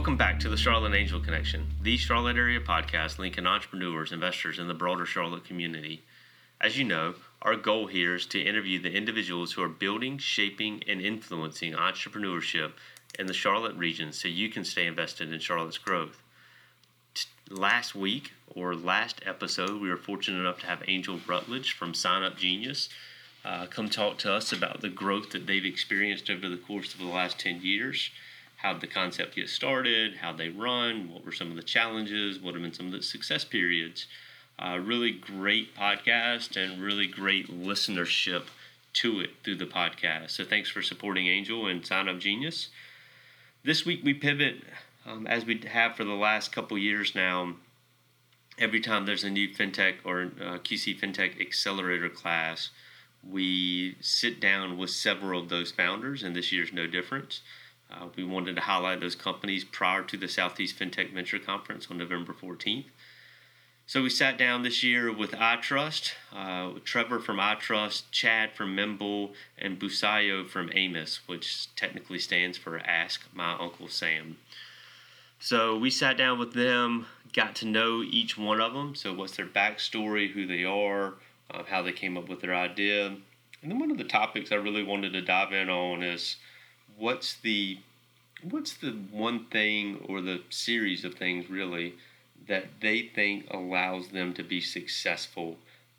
Welcome back to the Charlotte Angel Connection, the Charlotte area podcast linking entrepreneurs, investors, and the broader Charlotte community. As you know, our goal here is to interview the individuals who are building, shaping, and influencing entrepreneurship in the Charlotte region so you can stay invested in Charlotte's growth. Last week, or last episode, we were fortunate enough to have Angel Rutledge from Sign Up Genius uh, come talk to us about the growth that they've experienced over the course of the last 10 years how the concept get started, how they run, what were some of the challenges, what have been some of the success periods. Uh, really great podcast and really great listenership to it through the podcast. So thanks for supporting Angel and Sign Up Genius. This week we pivot um, as we have for the last couple years now. Every time there's a new fintech or uh, QC fintech accelerator class, we sit down with several of those founders, and this year's no different. Uh, we wanted to highlight those companies prior to the Southeast FinTech Venture Conference on November 14th. So we sat down this year with iTrust, uh, Trevor from iTrust, Chad from Mimble, and Busayo from Amos, which technically stands for Ask My Uncle Sam. So we sat down with them, got to know each one of them. So what's their backstory, who they are, uh, how they came up with their idea. And then one of the topics I really wanted to dive in on is what's the what's the one thing or the series of things really that they think allows them to be successful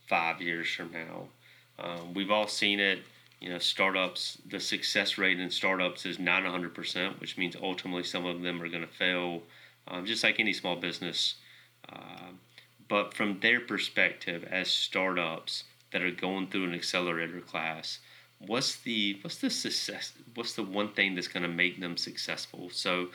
five years from now? Um, we've all seen it. You know, startups, the success rate in startups is not 100%, which means ultimately some of them are going to fail, um, just like any small business. Uh, but from their perspective, as startups that are going through an accelerator class, what's the what's the success what's the one thing that's going to make them successful? So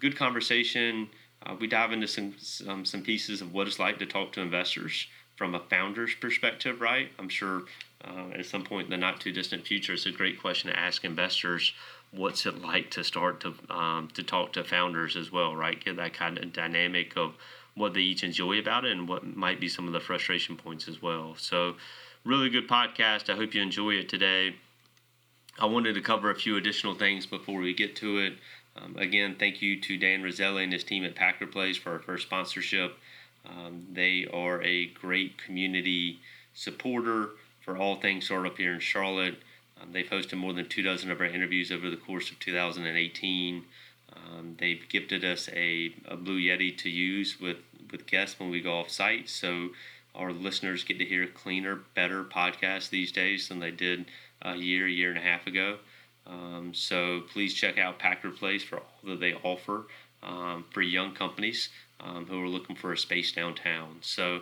good conversation. Uh, we dive into some, some some pieces of what it's like to talk to investors from a founder's perspective right? I'm sure uh, at some point in the not too distant future it's a great question to ask investors what's it like to start to um, to talk to founders as well right? Get that kind of dynamic of what they each enjoy about it and what might be some of the frustration points as well. So really good podcast. I hope you enjoy it today I wanted to cover a few additional things before we get to it. Um, again, thank you to Dan Roselli and his team at Packard Place for our first sponsorship. Um, they are a great community supporter for all things startup here in Charlotte. Um, they've hosted more than two dozen of our interviews over the course of 2018. Um, they've gifted us a, a Blue Yeti to use with, with guests when we go off site. So our listeners get to hear cleaner, better podcasts these days than they did a year, a year and a half ago. Um, so please check out Packard Place for all that they offer um, for young companies um, who are looking for a space downtown. So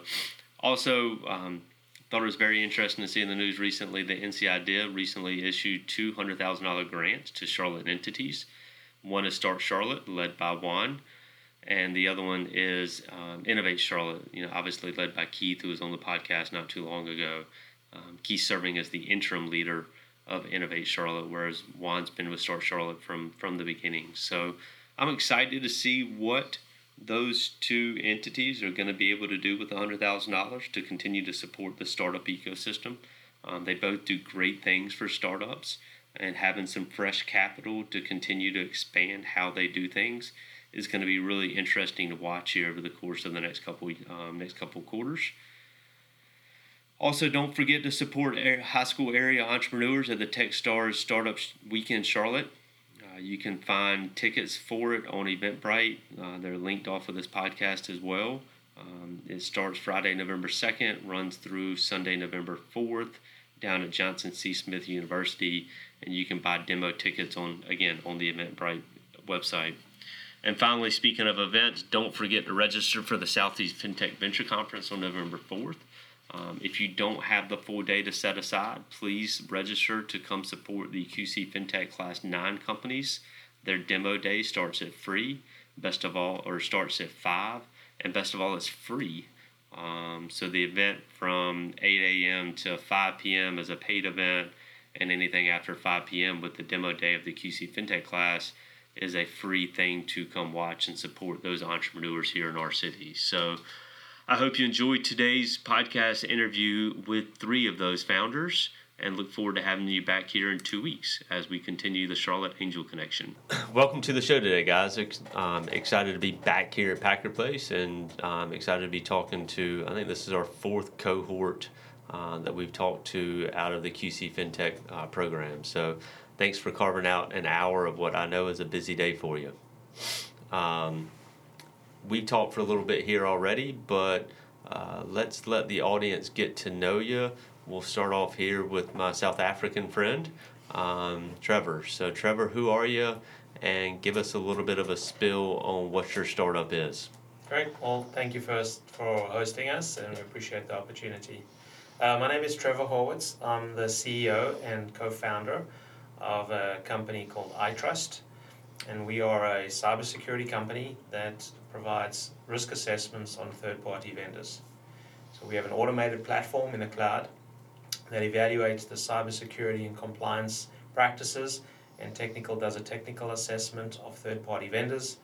also um, thought it was very interesting to see in the news recently that NCIDEA recently issued $200,000 grants to Charlotte entities. One is Start Charlotte, led by Juan, and the other one is um, Innovate Charlotte, you know, obviously led by Keith, who was on the podcast not too long ago. Um, Keith serving as the interim leader of Innovate Charlotte, whereas Juan's been with Start Charlotte from from the beginning. So I'm excited to see what those two entities are going to be able to do with $100,000 to continue to support the startup ecosystem. Um, they both do great things for startups, and having some fresh capital to continue to expand how they do things is going to be really interesting to watch here over the course of the next couple um, next couple quarters. Also, don't forget to support high school area entrepreneurs at the TechStars Startup Weekend Charlotte. Uh, you can find tickets for it on Eventbrite. Uh, they're linked off of this podcast as well. Um, it starts Friday, November 2nd, runs through Sunday, November 4th, down at Johnson C. Smith University, and you can buy demo tickets on again on the Eventbrite website. And finally, speaking of events, don't forget to register for the Southeast FinTech Venture Conference on November 4th. Um, if you don't have the full day to set aside, please register to come support the QC FinTech Class 9 companies. Their demo day starts at free, best of all, or starts at 5, and best of all, it's free. Um, so the event from 8 a.m. to 5 p.m. is a paid event, and anything after 5 p.m. with the demo day of the QC FinTech class is a free thing to come watch and support those entrepreneurs here in our city. So I hope you enjoyed today's podcast interview with three of those founders. and look forward to having you back here in two weeks as we continue the Charlotte Angel Connection. Welcome to the show today, guys. Um, excited to be back here at Packard Place and um, excited to be talking to, I think this is our fourth cohort uh, that we've talked to out of the QC FinTech uh, program. So thanks for carving out an hour of what I know is a busy day for you. Um, we talked for a little bit here already, but uh, let's let the audience get to know you. We'll start off here with my South African friend, um, Trevor. So, Trevor, who are you? And give us a little bit of a spill on what your startup is. Great. Well, thank you first for hosting us, and we appreciate the opportunity. Uh, my name is Trevor Horwitz. I'm the CEO and co founder of a company called iTrust and we are a cybersecurity company that provides risk assessments on third-party vendors. So we have an automated platform in the cloud that evaluates the cybersecurity and compliance practices and technical does a technical assessment of third-party vendors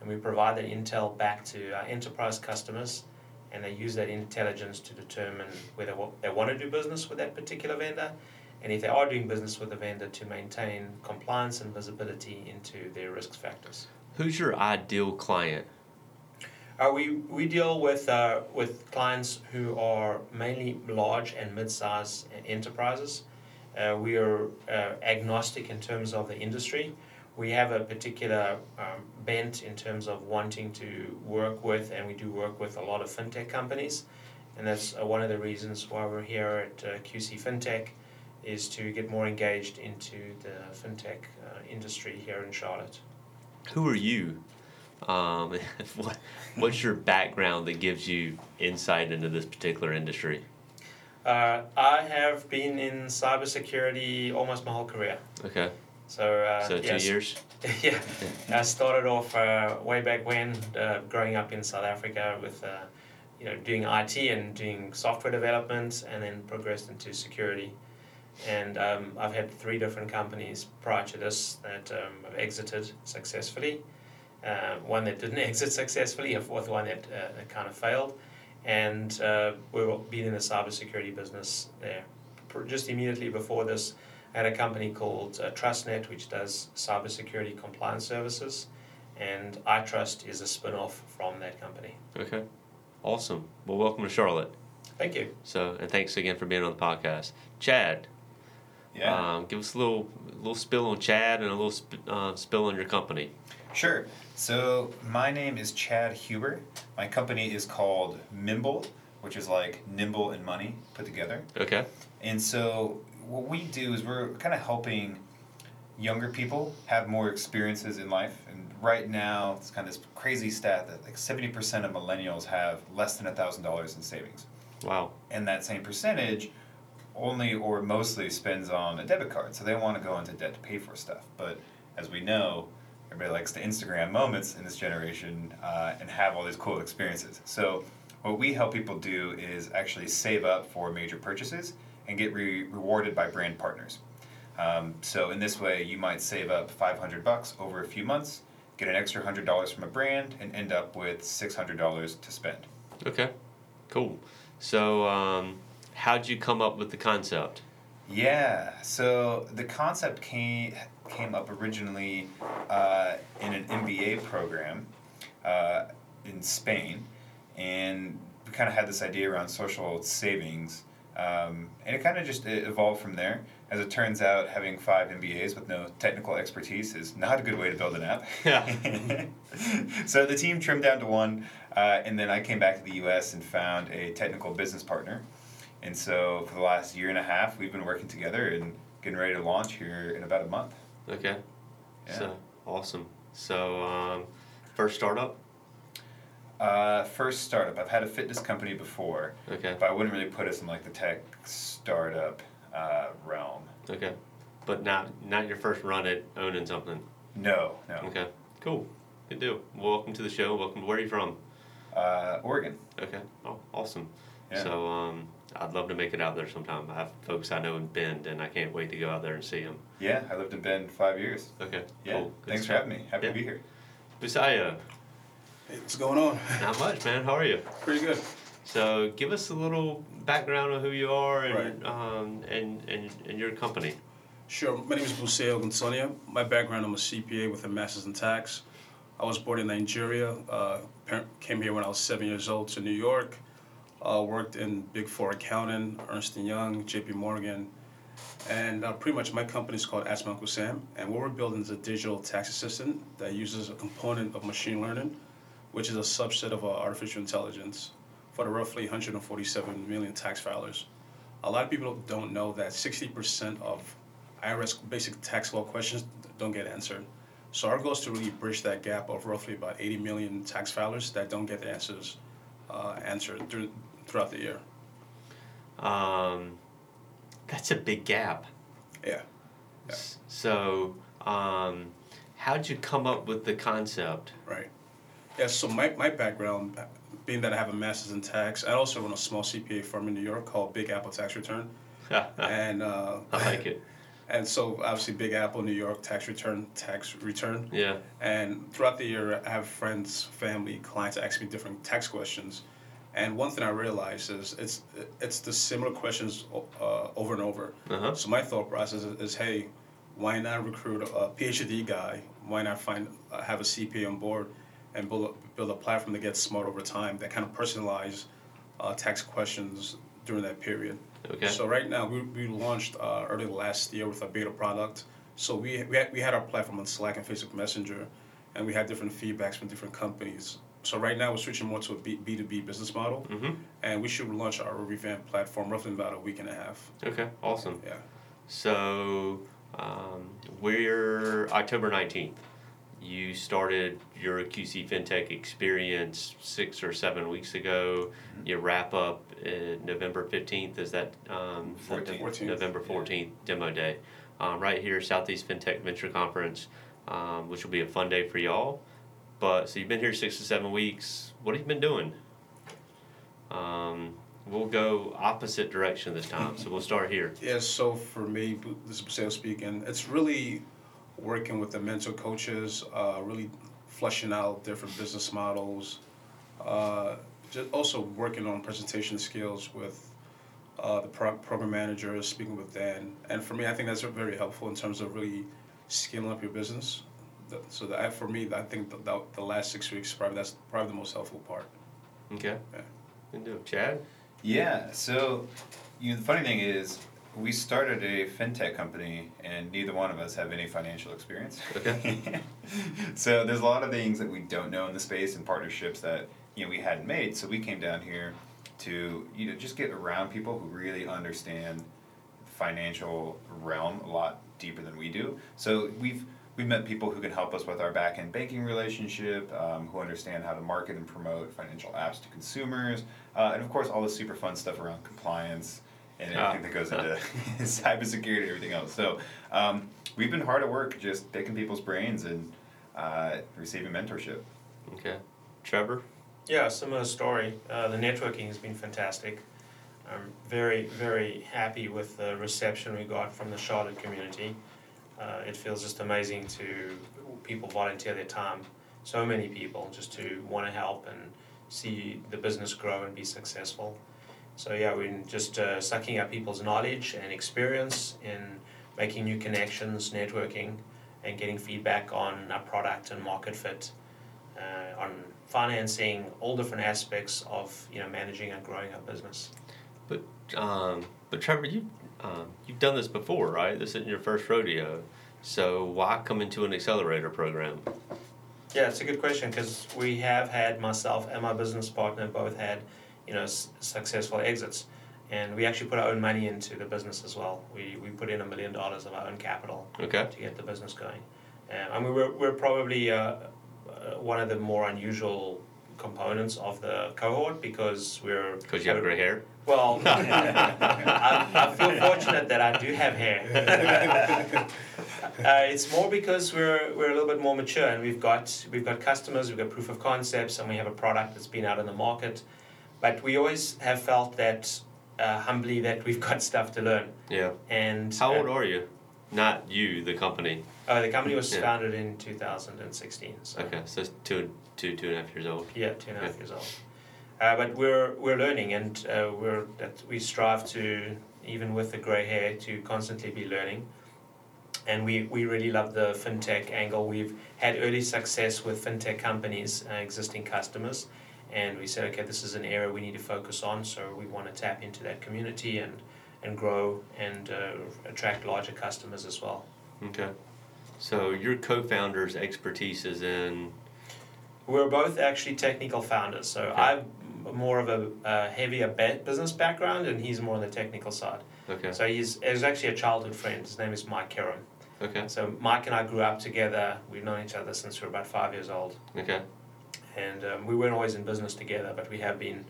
and we provide that intel back to our enterprise customers and they use that intelligence to determine whether they want to do business with that particular vendor and if they are doing business with a vendor to maintain compliance and visibility into their risk factors. Who's your ideal client? Uh, we, we deal with, uh, with clients who are mainly large and mid-sized enterprises. Uh, we are uh, agnostic in terms of the industry. We have a particular um, bent in terms of wanting to work with, and we do work with a lot of fintech companies. And that's uh, one of the reasons why we're here at uh, QC FinTech is to get more engaged into the fintech uh, industry here in Charlotte. Who are you? Um, what, what's your background that gives you insight into this particular industry? Uh, I have been in cybersecurity almost my whole career. Okay. So, uh, so two yes. years. yeah, I started off uh, way back when, uh, growing up in South Africa with, uh, you know, doing IT and doing software development, and then progressed into security and um, I've had three different companies prior to this that um, have exited successfully. Uh, one that didn't exit successfully, a fourth one that, uh, that kind of failed, and uh, we've been in the cybersecurity business there. Just immediately before this, I had a company called uh, TrustNet, which does cybersecurity compliance services, and iTrust is a spin off from that company. Okay, awesome. Well, welcome to Charlotte. Thank you. So, and thanks again for being on the podcast. Chad, yeah. Um, give us a little little spill on Chad and a little sp- uh, spill on your company. Sure. So my name is Chad Huber. My company is called Mimble, which is like nimble and money put together. Okay. And so what we do is we're kind of helping younger people have more experiences in life. And right now, it's kind of this crazy stat that like 70% of millennials have less than $1,000 in savings. Wow. And that same percentage only or mostly spends on a debit card. So they want to go into debt to pay for stuff. But as we know, everybody likes to Instagram moments in this generation uh, and have all these cool experiences. So what we help people do is actually save up for major purchases and get re- rewarded by brand partners. Um, so in this way, you might save up 500 bucks over a few months, get an extra hundred dollars from a brand, and end up with six hundred dollars to spend. Okay, cool. So um, how'd you come up with the concept? Yeah, so the concept came came up originally uh, in an MBA program uh, in Spain, and we kind of had this idea around social savings, um, and it kind of just evolved from there. As it turns out, having five MBAs with no technical expertise is not a good way to build an app. Yeah. so the team trimmed down to one, uh, and then I came back to the U.S. and found a technical business partner and so for the last year and a half, we've been working together and getting ready to launch here in about a month. Okay. Yeah. So awesome. So um, first startup. Uh, first startup. I've had a fitness company before, Okay. but I wouldn't really put us in like the tech startup uh, realm. Okay. But not not your first run at owning something. No, no. Okay. Cool. Good deal. Welcome to the show. Welcome. To, where are you from? Uh, Oregon. Okay. Oh, awesome. Yeah. So um, I'd love to make it out there sometime. I have folks I know in Bend, and I can't wait to go out there and see them. Yeah, I lived in Bend five years. Okay. Yeah. Cool. Thanks stuff. for having me. Happy Yeah. to be here. Busayo. Hey, what's going on? Not much, man. How are you? Pretty good. So give us a little background on who you are and Right. um, and, and and your company. Sure. My name is Busayo Gonsonia. My background, I'm a CPA with a master's in tax. I was born in Nigeria. Uh, came here when I was seven years old to New York. Uh, worked in Big Four accounting, Ernst Young, J.P. Morgan, and uh, pretty much my company is called Ask My Uncle Sam. And what we're building is a digital tax assistant that uses a component of machine learning, which is a subset of uh, artificial intelligence, for the roughly 147 million tax filers. A lot of people don't know that 60% of IRS basic tax law questions don't get answered. So our goal is to really bridge that gap of roughly about 80 million tax filers that don't get the answers uh, answered through, throughout the year. Um, that's a big gap. Yeah. Yeah. So um, how'd you come up with the concept? Right. Yeah, so my, my background, being that I have a master's in tax, I also run a small CPA firm in New York called Big Apple Tax Return. And uh, I like it. And so obviously Big Apple, New York, tax return, tax return. Yeah. And throughout the year, I have friends, family, clients ask me different tax questions. And one thing I realized is it's it's the similar questions uh, over and over. Uh-huh. So my thought process is, is, hey, why not recruit a PhD guy? Why not find uh, have a CPA on board and build a, build a platform that gets smart over time that kind of personalize uh, tax questions during that period. Okay. So right now we, we launched uh, early last year with a beta product. So we we had, we had our platform on Slack and Facebook Messenger, and we had different feedbacks from different companies. So right now we're switching more to a B two B business model, Mm-hmm. and we should launch our revamped platform roughly in about a week and a half. Okay. Awesome. Yeah. So um, we're October nineteenth. You started your QC FinTech experience six or seven weeks ago. You wrap up November fifteenth. Is that um, is that the- 14th. November fourteenth demo day, um, right here Southeast FinTech Venture Conference, um, which will be a fun day for y'all. But so you've been here six to seven weeks. What have you been doing? Um, we'll go opposite direction this time. So we'll start here. Yeah, so for me, this is speaking, it's really working with the mentor coaches, uh, really fleshing out different business models, uh, just also working on presentation skills with uh, the pro- program managers, speaking with Dan. And for me, I think that's very helpful in terms of really scaling up your business. The- So that for me, I think the, the, the last six weeks probably that's probably the most helpful part. Okay. Yeah. Can do. Chad? Yeah. So, you know, the funny thing is, we started a fintech company, and neither one of us have any financial experience. Okay. so there's a lot of things that we don't know in the space and partnerships that you know we hadn't made. So we came down here to you know just get around people who really understand the financial realm a lot deeper than we do. So we've we've met people who can help us with our back end banking relationship, um, who understand how to market and promote financial apps to consumers, uh, and of course all the super fun stuff around compliance and Ah. everything that goes into cybersecurity and everything else. So um, we've been hard at work just picking people's brains and uh, receiving mentorship. Okay. Trevor? Yeah, similar story. Uh, the networking has been fantastic. I'm very, very happy with the reception we got from the Charlotte community. Uh, it feels just amazing to people volunteer their time. So many people just to want to help and see the business grow and be successful. So yeah, we're just uh, sucking up people's knowledge and experience in making new connections, networking, and getting feedback on our product and market fit, uh, on financing, all different aspects of you know managing and growing our business. But um, but Trevor, you um, you've done this before, right? This isn't your first rodeo. So why come into an accelerator program? Yeah, it's a good question because we have had myself and my business partner both had, you know, s- successful exits, and we actually put our own money into the business as well. We we put in a million dollars of our own capital Okay. to get the business going. Um, I mean, we're we're probably uh, uh, one of the more unusual components of the cohort because we're Because you have gray hair. Well, I, I feel fortunate that I do have hair. uh, it's more because we're we're a little bit more mature and we've got we've got customers, we've got proof of concepts, and we have a product that's been out in the market. But we always have felt that uh, humbly that we've got stuff to learn. Yeah. And How old uh, are you? Not you, the company. Oh, the company was Yeah. founded in 2016. So Okay, so it's two, two, two and a half years old. yeah, two and a half Okay. years old. Uh, but we're we're learning, and uh, we're that we strive to even with the grey hair to constantly be learning. And we, we really love the fintech angle. We've had early success with fintech companies, uh, existing customers, and we said, okay, this is an area we need to focus on. So we want to tap into that community and and grow and uh, attract larger customers as well. Okay. So your co-founder's expertise is in We're both actually technical founders. So Okay. I'm more of a, a heavier business background, and he's more on the technical side. okay. So he's, he's actually a childhood friend. His name is Mike Kerem. Okay. So Mike and I grew up together. We've known each other since we were about five years old, Okay. and um, we weren't always in business together, but we have been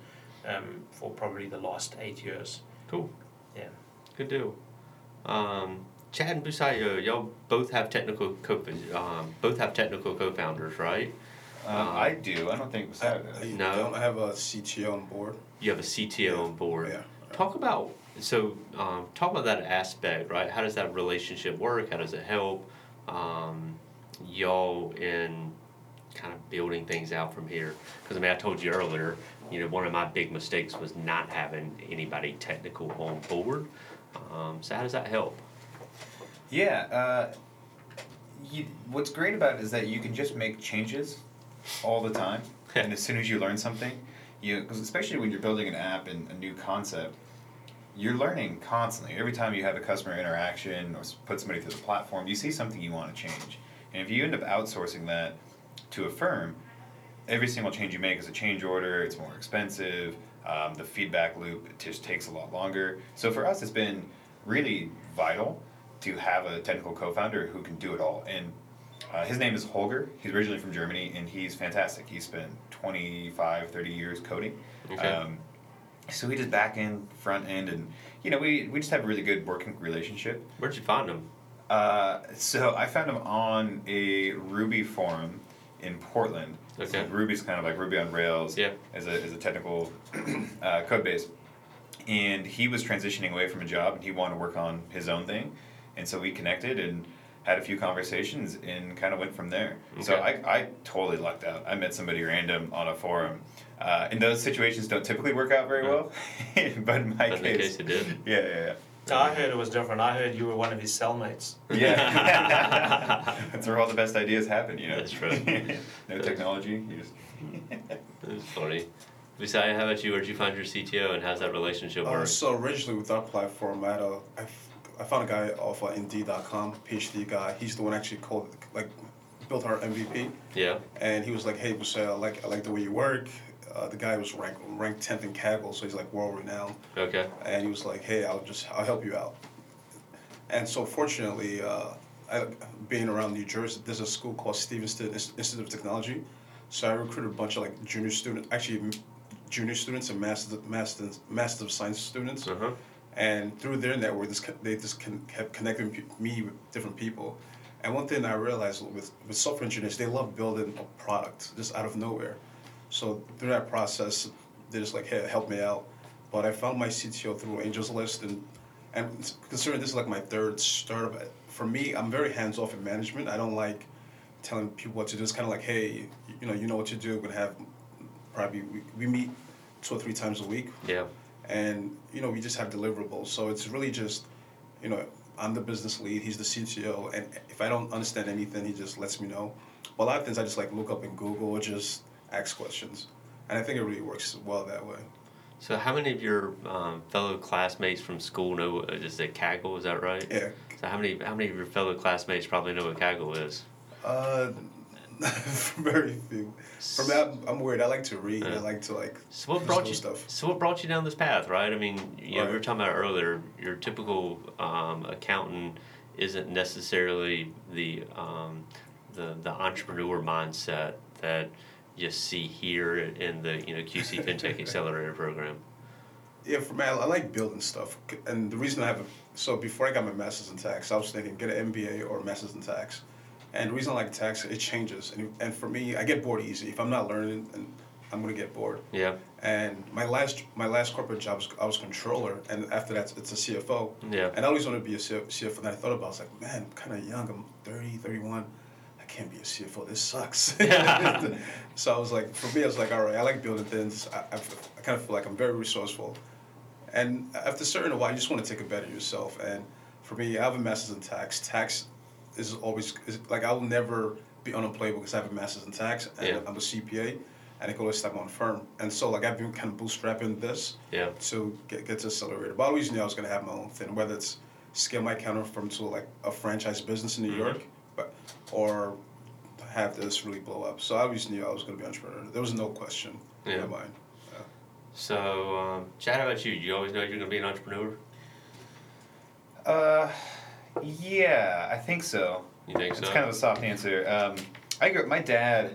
um, for probably the last eight years. Cool. Yeah. Good deal. Um, Chad and Busayo, y'all both have technical co um, both have technical co-founders, right? Um, Um, I do. I don't think I, Wasabi I does. No. don't have a CTO on board. You have a CTO on board. Yeah. Talk about so um, talk about that aspect, right? How does that relationship work? How does it help um, y'all in kind of building things out from here? Because I mean, I told you earlier, you know, one of my big mistakes was not having anybody technical on board. Um, so how does that help? Yeah. Uh, you, what's great about it is that you can just make changes all the time, and as soon as you learn something, you because especially when you're building an app and a new concept, you're learning constantly. Every time you have a customer interaction or put somebody through the platform, you see something you want to change, and if you end up outsourcing that to a firm, every single change you make is a change order. It's more expensive. Um, the feedback loop just takes a lot longer. So for us, it's been really vital to have a technical co-founder who can do it all. And uh, his name is Holger. He's originally from Germany, and he's fantastic. He spent 25, 30 years coding. Okay. Um, so he does back end, front end, and you know we, we just have a really good working relationship. Where'd you find him? Uh, so I found him on a Ruby forum in Portland. Okay. So Ruby's kind of like Ruby on Rails Yeah. as a, as a technical uh, code base. And he was transitioning away from a job and he wanted to work on his own thing. And so we connected and had a few conversations and kind of went from there. So I, I totally lucked out. I met somebody random on a forum. Uh, and those situations don't typically work out very well. but in my in case it did. Yeah, yeah, yeah. So I heard it was different. I heard you were one of his cellmates. Yeah. That's where all the best ideas happen, you know. That's true. no technology, you just. That's funny. Besides, how about you? Where'd you find your CTO, and how's that relationship Uh, so originally with our platform, I had a, I, f- I found a guy off of Indeed.com, PhD guy. He's the one actually called like built our MVP, yeah. and he was like, "Hey, Busay, I like I like the way you work." Uh, the guy was ranked ranked tenth in Kaggle, so he's like world renowned. Okay. and he was like, "Hey, I'll just I'll help you out." And so, fortunately, uh, I, being around New Jersey, there's a school called Stevenson Institute of Technology. So I recruited a bunch of like junior students, actually junior students and masters masters masters of science students. Uh huh. And through their network, this they just con- kept connecting me with different people. And one thing I realized with with software engineers, they love building a product just out of nowhere. So through that process, they're just like, hey, help me out. But I found my CTO through Angels List, and and considering this is like my third startup, for me, I'm very hands off in management. I don't like telling people what to do. It's kind of like, hey, you know, you know what to do. We're gonna have probably we, we meet two or three times a week, Yeah. and you know we just have deliverables. So it's really just, you know, I'm the business lead. He's the CTO, and if I don't understand anything, he just lets me know. But a lot of things I just like look up in Google or just ask questions, and I think it really works well that way. So, how many of your um, fellow classmates from school know? Uh, is it Kaggle? Is that right? Yeah. So, how many how many of your fellow classmates probably know what Kaggle is? Uh, very few. For me, I'm, weird. I like to read. Yeah. I like to like. So, what brought you? Stuff. So, what brought you down this path? Right. I mean, you know, we were talking about earlier. Your typical um, accountant isn't necessarily the um, the the entrepreneur mindset that you see here in the you know QC FinTech Accelerator program. Yeah, for me, I, I like building stuff, and the reason I have a so before I got my master's in tax, I was thinking get an MBA or a master's in tax, and the reason I like tax, it changes, and and for me, I get bored easy. If I'm not learning, and I'm gonna get bored. Yeah. And my last my last corporate job was I was controller, and after that it's a CFO. Yeah. And I always wanted to be a CFO. And I thought about, it, I was like, man, I'm kind of young. I'm 30, 31. Can't be a CFO. This sucks. so I was like, for me, I was like, all right, I like building things. I, I, I kind of feel like I'm very resourceful. And after a certain while, you just want to take a bet yourself. And for me, I have a master's in tax. Tax is always, is, like, I will never be unemployable because I have a master's in tax and Yeah. I'm a CPA and I go to step on firm. And so, like, I've been kind of bootstrapping this Yeah. to get, get to accelerator. But I always knew I was going to have my own thing, whether it's scale my counter from to like a franchise business in New Mhm. York, but or have this really blow up. So I always knew I was going to be an entrepreneur. There was no question in my mind. So, um, Chad, how about you? You always know you're going to be an entrepreneur? Uh, yeah, I think so. You think so? It's kind of a soft answer. Um, I grew. My dad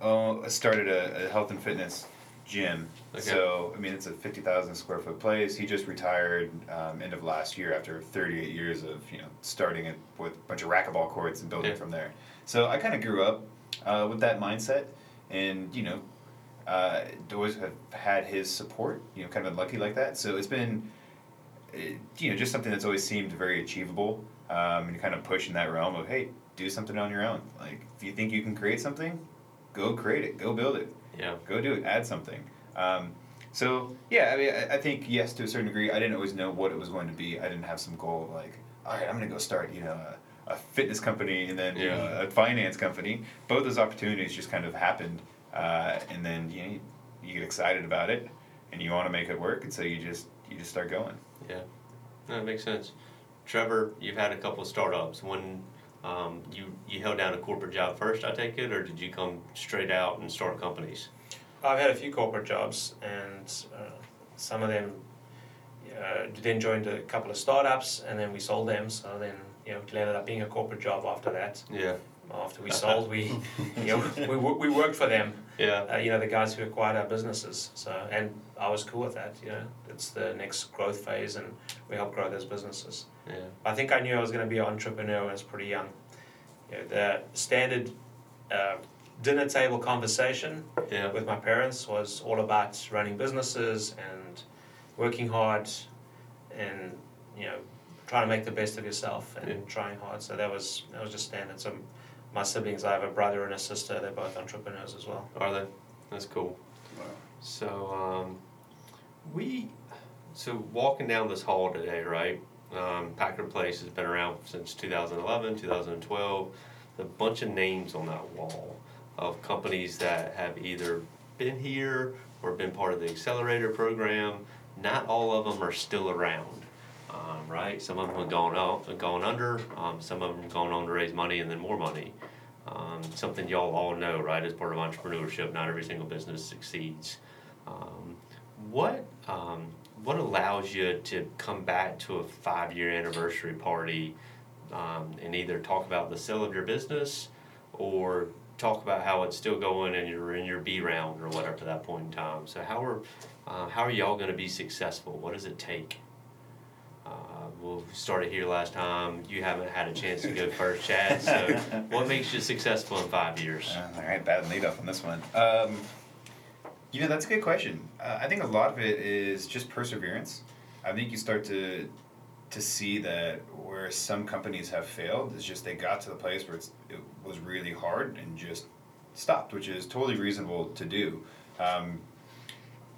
oh, started a, a health and fitness gym. Okay. So I mean, it's a fifty thousand square foot place. He just retired um, end of last year after thirty eight years of you know starting it with a bunch of racquetball courts and building Yeah. from there. So I kind of grew up uh, with that mindset, and you know, uh, always have had his support. You know, kind of been lucky like that. So it's been uh, you know, just something that's always seemed very achievable, um, and you kind of push in that realm of, hey, do something on your own. Like, if you think you can create something, go create it, go build it, yeah. go do it, add something. Um, so yeah, I mean, I, I think yes, to a certain degree, I didn't always know what it was going to be. I didn't have some goal of like, all right, I'm gonna go start, you know, a, a fitness company and then you know, a finance company. Both those opportunities just kind of happened, uh, and then you know, you, you get excited about it, and you want to make it work, and so you just you just start going. Yeah, no, that makes sense. Trevor, you've had a couple of startups. When um, you you held down a corporate job first, I take it, or did you come straight out and start companies? I've had a few corporate jobs, and uh, some of them uh, then joined a couple of startups, and then we sold them. So then, you know, it ended up being a corporate job after that. Yeah, After we sold, we, you know, we, we worked for them. yeah, Uh, you know, the guys who acquired our businesses. So, and I was cool with that. You know, it's the next growth phase, and we help grow those businesses. yeah, I think I knew I was going to be an entrepreneur when I was pretty young. You know, the standard uh, dinner table conversation yeah, with my parents was all about running businesses and working hard and you know trying to make the best of yourself and Yeah. trying hard. So that was that was just standard. So my siblings, I have a brother and a sister. They're both entrepreneurs as well. Are they? That's cool. Wow. So um, we, so walking down this hall today, right? Um, Packard Place has been around since 2011, 2012. A bunch of names on that wall of companies that have either been here or been part of the accelerator program. Not all of them are still around, right? Some of them have gone out, gone under. Um, some of them have gone on to raise money and then more money. Um, something y'all all know, right? As part of entrepreneurship, not every single business succeeds. Um, what um, what allows you to come back to a five year anniversary party um, and either talk about the sale of your business or talk about how it's still going and you're in your B round or whatever to that point in time. So how are uh, how are y'all going to be successful? What does it take? We'll started here last time. You haven't had a chance to go first, Chad. So what makes you successful in five years? Uh, all right, bad lead off on this one. Um, you know, that's a good question. Uh, I think a lot of it is just perseverance. I think you start to to see that where some companies have failed is just they got to the place where it's, it was really hard and just stopped, which is totally reasonable to do. Um,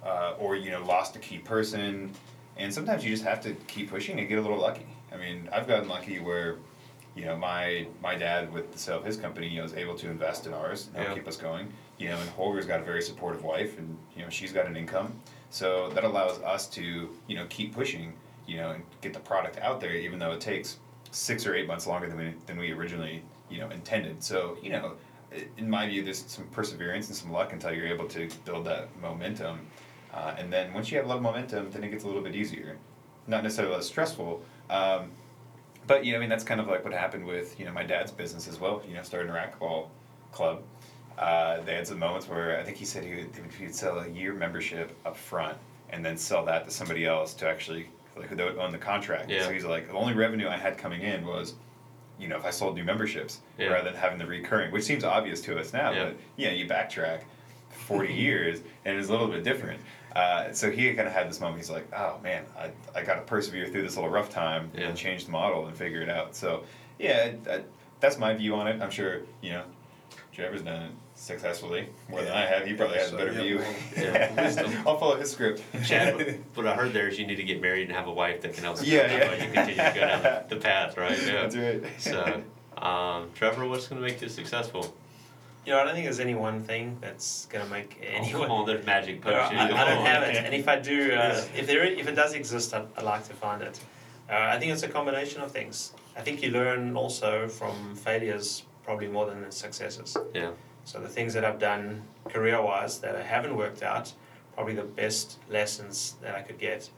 uh, or you know, lost a key person, and sometimes you just have to keep pushing and get a little lucky. I mean, I've gotten lucky where you know, my my dad with the sale of his company, you know, was able to invest in ours and help Yeah. keep us going. You know, and Holger's got a very supportive wife, and you know, she's got an income, so that allows us to you know keep pushing, you know, and get the product out there, even though it takes six or eight months longer than we than we originally you know intended. So you know, in my view, there's some perseverance and some luck until you're able to build that momentum, uh, and then once you have a lot of momentum, then it gets a little bit easier, not necessarily less stressful. Um, but you know, I mean, that's kind of like what happened with you know my dad's business as well. You know, starting a racquetball club. Uh, they had some moments where I think he said he would, he would sell a year membership up front and then sell that to somebody else to actually like who would own the contract. Yeah. So he's like, the only revenue I had coming in was, you know, if I sold new memberships Yeah. rather than having the recurring, which seems obvious to us now, Yeah. but you know, you backtrack forty years and it's a little bit different. Uh, so he kind of had this moment. He's like, "Oh man, I, I got to persevere through this little rough time Yeah. and change the model and figure it out." So yeah, I, I, that's my view on it. I'm sure you know, Trevor's done it successfully more than I have. He probably Yeah, has a better yeah, view. well, yeah. I'll follow his script. Chad, what- I heard there is you need to get married and have a wife that can help support Yeah, you yeah. you continue to go down the path, right? Yeah. That's right. So, um, Trevor, what's going to make this successful? You know, I don't think there's any one thing that's going to make Oh, anyone. come on, there's magic potion. I, I don't on. have it, and if I do, uh, if there, if it does exist, I'd, I'd like to find it. Uh, I think it's a combination of things. I think you learn also from failures probably more than the successes. Yeah. So the things that I've done career-wise that I haven't worked out, probably the best lessons that I could get,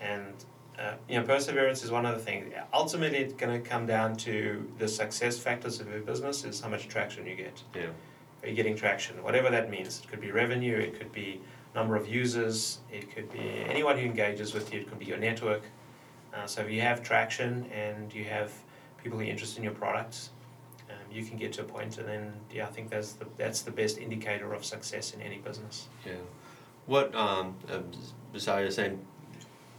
and uh, you know, perseverance is one of the things. Ultimately, it's going to come down to the success factors of your business is how much traction you get. Yeah. Are you getting traction? Whatever that means. It could be revenue, it could be number of users, it could be anyone who engages with you, it could be your network. Uh, so if you have traction and you have people who are interested in your products, um, you can get to a point, and then yeah, I think that's the that's the best indicator of success in any business. Yeah. What, um, uh, besides saying,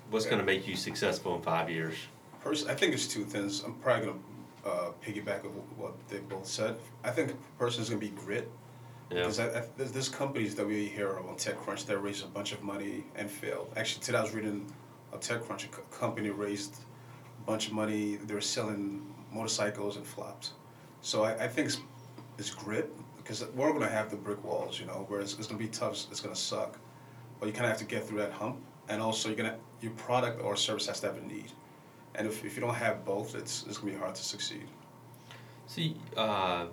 what's going to make you successful in five years? First, I think it's two things. I'm probably gonna uh, piggyback of what they both said. I think a person is gonna be grit. Yeah. Because I, I, there's, there's companies that we hear on TechCrunch that raised a bunch of money and failed. Actually, today I was reading a TechCrunch a company raised a bunch of money. They were selling motorcycles and flopped. So I, I think it's, it's grit because we're gonna have the brick walls, you know, where it's, it's gonna be tough. It's gonna suck, but you kind of have to get through that hump. And also, you're gonna your product or service has to have a need. And if, if you don't have both, it's, it's gonna be hard to succeed. See, uh,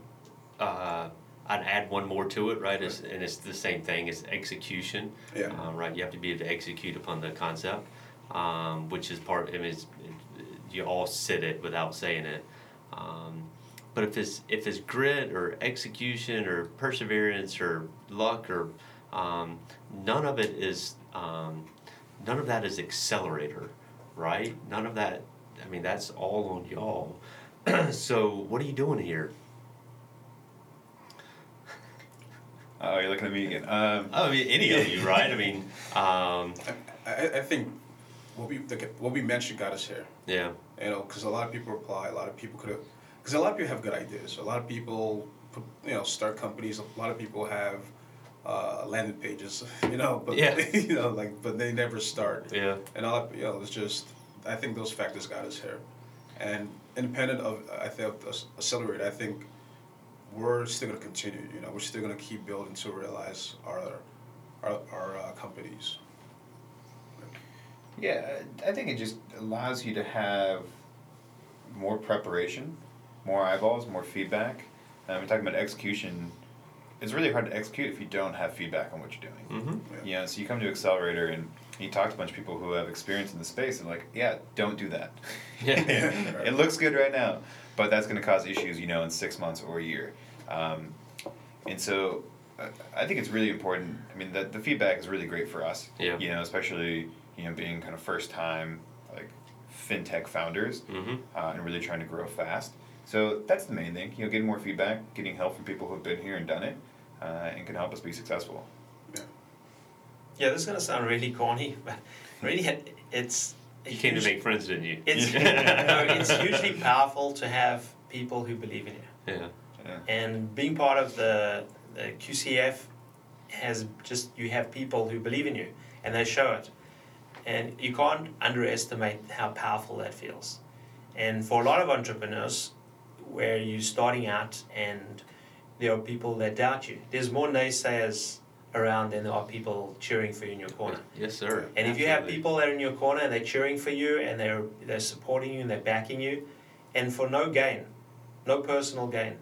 uh, I'd add one more to it, right? It's, and it's the same thing as execution. Yeah. Uh, right. You have to be able to execute upon the concept, um, which is part. I mean, it's, it, you all sit it without saying it. Um, but if it's if it's grit or execution or perseverance or luck or um, none of it is um, none of that is accelerator, right? None of that. I mean, that's all on y'all. so what are you doing here? Oh, you're looking at me again. Um, Oh, I mean, any of you, right? I mean, um, I, I, I think what we the, what we mentioned got us here. yeah, You know, because a lot of people apply. A lot of people could have. Because a lot of people have good ideas. A lot of people, you know, start companies. A lot of people have uh, landing pages. You know, but Yeah. you know, like, but they never start. yeah, And all you know, it's just. I think those factors got us here, and independent of I think of accelerate. I think we're still gonna continue. You know, we're still gonna keep building to realize our our our uh, companies. Yeah, I think it just allows you to have more preparation, more eyeballs, more feedback. Um, we're talking about execution. It's really hard to execute if you don't have feedback on what you're doing. mm-hmm. You know, so you come to Accelerator and you talk to a bunch of people who have experience in the space and like, yeah, don't do that. Yeah. it looks good right now, but that's going to cause issues, you know, in six months or a year. Um, and so uh, I think it's really important. I mean, the, the feedback is really great for us. Yeah. You know, especially, you know, being kind of first time, like, fintech founders Mm-hmm. uh, and really trying to grow fast. So that's the main thing. You know, getting more feedback, getting help from people who've been here and done it, uh, and can help us be successful. Yeah, Yeah, this is gonna sound really corny, but really, it- it's. a You came to make friends, didn't you? It's no, it's hugely powerful to have people who believe in you. Yeah. Yeah. And being part of the, the QCF has just you have people who believe in you and they show it. And you can't underestimate how powerful that feels. And for a lot of entrepreneurs, where you're starting out and there are people that doubt you, there's more naysayers around than there are people cheering for you in your corner. Yes, sir. And if you have people that are in your corner and they're cheering for you and they're they're supporting you and they're backing you, and for no gain, no personal gain,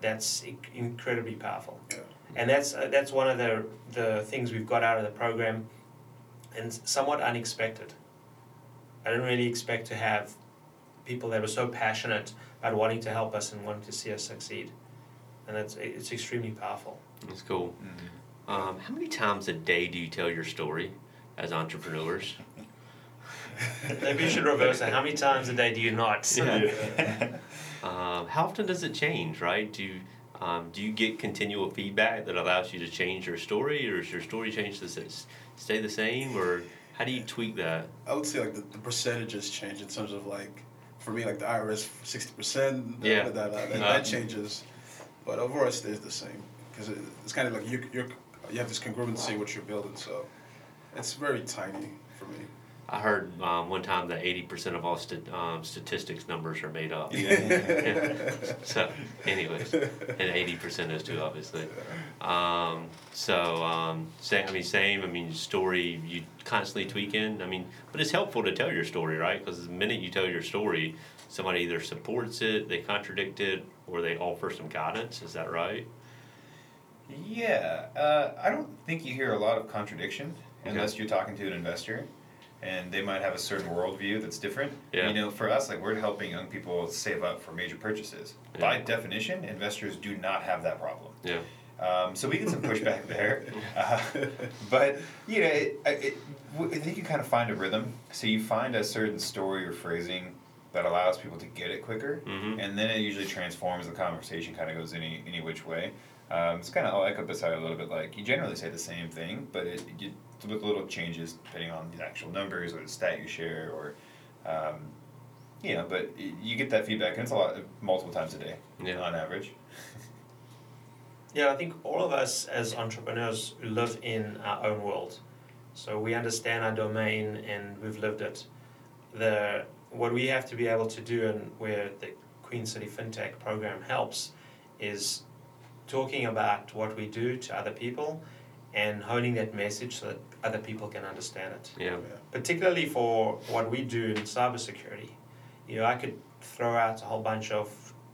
that's incredibly powerful. Yeah. And that's uh, that's one of the the things we've got out of the program, and somewhat unexpected. I didn't really expect to have people that were so passionate about wanting to help us and wanting to see us succeed, and that's it's extremely powerful. It's cool. Um, how many times a day do you tell your story as entrepreneurs? Maybe you should reverse it. How many times a day do you not? Yeah. Um, how often does it change, right? Do you, um, do you get continual feedback that allows you to change your story, or is your story change to s- stay the same, or how do you tweak that? I would say like the, the percentages change in terms of like for me, like the IRS, sixty percent. Yeah. That, that, that, that changes, but overall it stays the same because it, it's kind of like you you're, you have this congruency what you're building, so it's very tiny for me. I heard um, one time that eighty percent of all st- um, statistics numbers are made up. so, anyways, and eighty percent is too, obviously. Um, so, um, same. I mean, same. I mean, story you constantly tweaking. I mean, but it's helpful to tell your story, right? Because the minute you tell your story, somebody either supports it, they contradict it, or they offer some guidance. Is that right? Yeah, uh, I don't think you hear a lot of contradiction unless you're talking to an investor, and they might have a certain worldview that's different. Yeah. You know, for us, like we're helping young people save up for major purchases. Yeah. By definition, investors do not have that problem. Yeah. Um, so we get some pushback there, uh, but you know, it, I- it, I think you kind of find a rhythm. So you find a certain story or phrasing that allows people to get it quicker, Mhm. and then it usually transforms. The conversation kind of goes any any which way. Um, it's kind of like echo Busayo a little bit. Like you generally say the same thing, but it, you, with little changes depending on the actual numbers or the stat you share, or um, you know. But y- you get that feedback, and it's a lot multiple times a day Yeah. on average. Yeah, I think all of us as entrepreneurs live in our own world. So we understand our domain and we've lived it. The what we have to be able to do and where the Queen City FinTech program helps is talking about what we do to other people and honing that message so that other people can understand it Yeah. particularly for what we do in cybersecurity. You know, I could throw out a whole bunch of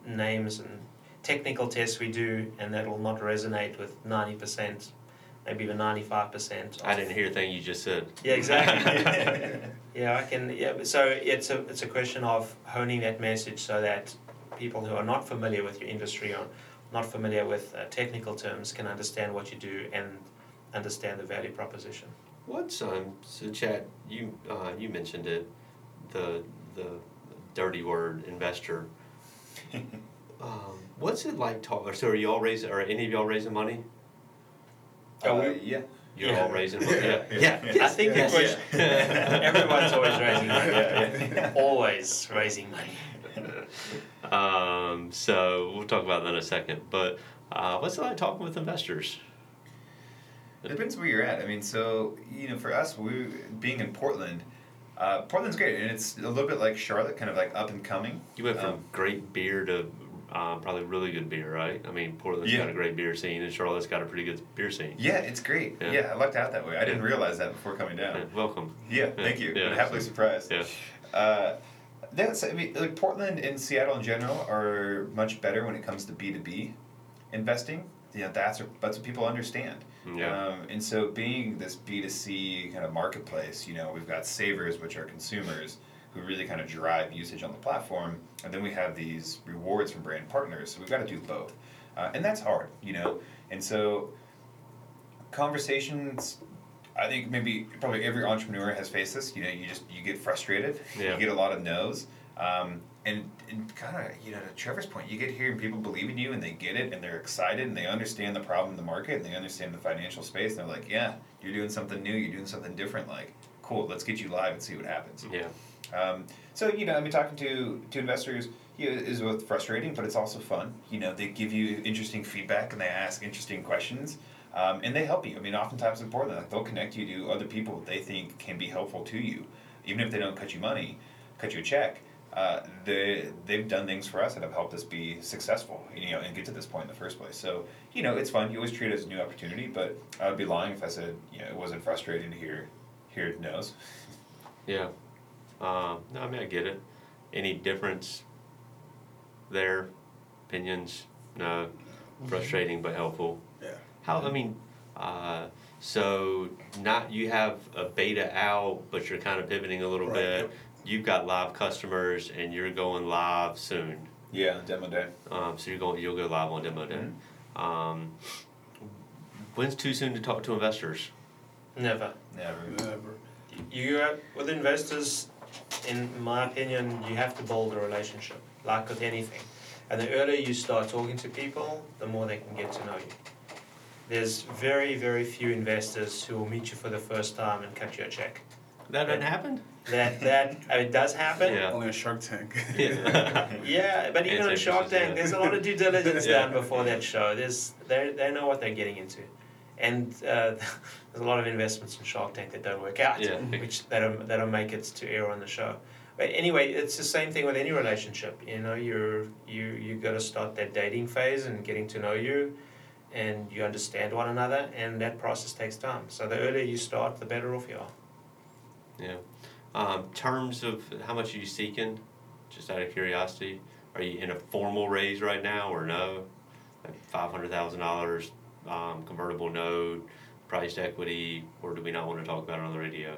names and technical tests we do, and that will not resonate with ninety percent, maybe even ninety-five percent. I didn't hear a thing you just said. Yeah, exactly. yeah, I can. Yeah, so it's a it's a question of honing that message so that people who are not familiar with your industry or not familiar with uh, technical terms can understand what you do and understand the value proposition. What's um so Chad, you uh, you mentioned it, the the dirty word investor. Um, what's it like talk? So are you all raising? Are any of y'all raising money? Oh, Uh, we- yeah. You're Yeah. all raising money. Yeah. Yeah. Yeah. I think yes, the question, yeah. everyone's always raising money. Yeah, yeah. Always raising money. Um, so we'll talk about that in a second. But uh, what's it like talking with investors? It depends where you're at. I mean, so you know, for us, we being in Portland, uh, Portland's great, and it's a little bit like Charlotte, kind of like up and coming. You went from Um, great beer to um, probably really good beer, right? I mean, Portland's Yeah. got a great beer scene, and Charlotte's got a pretty good beer scene. Yeah, it's great. Yeah. Yeah, I lucked out that way. I didn't realize that before coming Yeah, down. welcome. Yeah, thank you. Yeah. I'm happily surprised. Yeah. Uh, that's I mean, like Portland and Seattle in general are much better when it comes to B two B investing. You know, that's that's what people understand. Yeah. Um, and so being this B two C kind of marketplace, you know, we've got savers, which are consumers who really kind of drive usage on the platform, and then we have these rewards from brand partners. So we've got to do both, uh, and that's hard, you know. And so conversations I think maybe probably every entrepreneur has faced this. You know, you just you get frustrated. Yeah. You get a lot of no's. Um, and and kind of you know to Trevor's point, you get here and people believe in you and they get it and they're excited and they understand the problem in the market and they understand the financial space and they're like, yeah, you're doing something new, you're doing something different. Like, cool, let's get you live and see what happens. Yeah. Um, so you know, I mean, talking to to investors you know, is both frustrating, but it's also fun. You know, they give you interesting feedback and they ask interesting questions, um, and they help you. I mean, oftentimes in Portland, like they'll connect you to other people that they think can be helpful to you, even if they don't cut you money, cut you a check. Uh, they they've done things for us that have helped us be successful, you know, and get to this point in the first place. So you know, it's fun. You always treat it as a new opportunity, but I would be lying if I said you know it wasn't frustrating to hear hear no's. Yeah. Um, no, I mean, I get it. Any difference there? Opinions? No. Frustrating but helpful. Yeah. How, I mean, uh, so not you have a beta out, but you're kind of pivoting a little Right, bit. You've got live customers and you're going live soon. Yeah, demo day. Um, so you're going, you'll go live on demo day. Mm-hmm. Um, when's too soon to talk to investors? Never. Never. Never. You uh, with investors, in my opinion, you have to build a relationship, like with anything. And the earlier you start talking to people, the more they can get to know you. There's very, very few investors who will meet you for the first time and cut you a check. That hasn't happened? that that uh, it does happen. Yeah. Only a Shark Tank. Yeah. Yeah, but even on Shark Tank, there's a lot of due diligence Yeah. done before that show. There's they they know what they're getting into, and uh, there's a lot of investments in Shark Tank that don't work out, Yeah. which that don't, that don't make it to air on the show. But anyway, it's the same thing with any relationship. You know, you're you you got to start that dating phase and getting to know you, and you understand one another, and that process takes time. So the earlier you start, the better off you are. Yeah. Um, terms of how much are you seeking? Just out of curiosity, are you in a formal raise right now or no? Like five hundred thousand dollars, um, convertible note, priced equity, or do we not want to talk about it on the radio?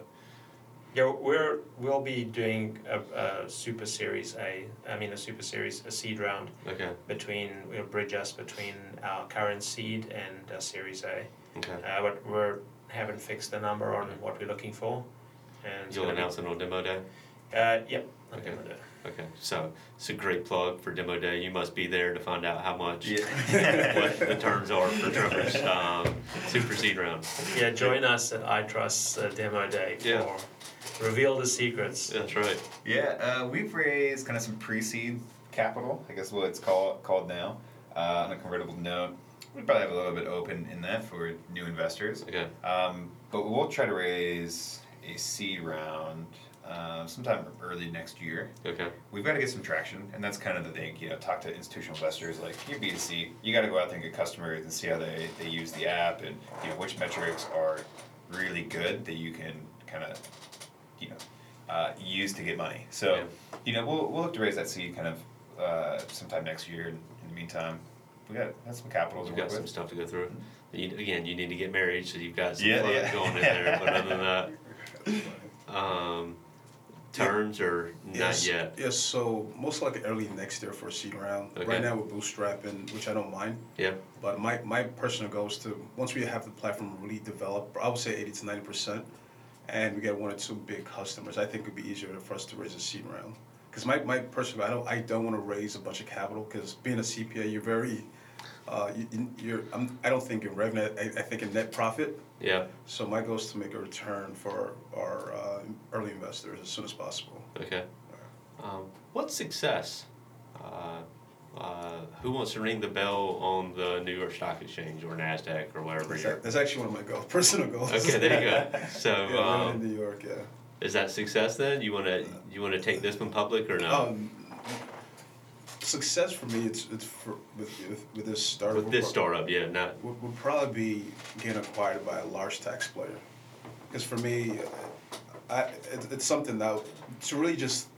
Yeah, we're we'll be doing a, a super series A. I mean a super series a seed round Okay. between we'll bridge us between our current seed and uh, series A. Okay. Uh, but we're haven't fixed the number on what we're looking for, and You'll gonna be- announce it on demo day. Uh, yep. Okay. Okay. Okay. So it's a great plug for demo day. You must be there to find out how much. Yeah. what the terms are for Trevor's um, super seed round. Yeah, join us at iTrust uh, demo day for Yeah. Reveal the secrets. That's right. Yeah, uh, we've raised kind of some pre-seed capital, I guess what it's called called now, uh, on a convertible note. We'd probably have a little bit open in that for new investors. Okay. Um, but we'll try to raise a seed round uh, sometime early next year. Okay. We've got to get some traction, and that's kind of the thing. You know, talk to institutional investors like your B2C. You got to go out there and get customers and see how they, they use the app, and you know which metrics are really good that you can kind of you know uh, use to get money. So Yeah. you know we'll we'll look to raise that seed kind of uh, sometime next year. In the meantime, we got got some capital to You've work got some with. stuff to go through. You, again, you need to get married, so you've got some Yeah, fun yeah. going in there. But other than that, um, terms are not yes, yet. Yes, so most likely early next year for a seed round. Okay. Right now we're bootstrapping, which I don't mind. Yeah. But my, my personal goal is to once we have the platform really developed, I would say eighty to ninety percent, and we get one or two big customers, I think it'd be easier for us to raise a seed round. Because my, my personal, I don't I don't want to raise a bunch of capital because being a CPA, you're very, uh, you, you- you're I'm, I don't think in revenue. I, I think in net profit. Yeah. So my goal is to make a return for our uh, early investors as soon as possible. Okay. Um, what's success? Uh, uh, who wants to ring the bell on the New York Stock Exchange or Nasdaq or whatever That's, you're? that's actually one of my goals, personal goals. Okay, there you go. So, yeah, um, in New York, yeah. is that success then? You want to you want to take this one public or no? Um, success for me, it's it's for, with, with with this startup. With this startup, yeah, not Would, would probably be getting acquired by a large tax player, because for me, I it, it's something that to really just.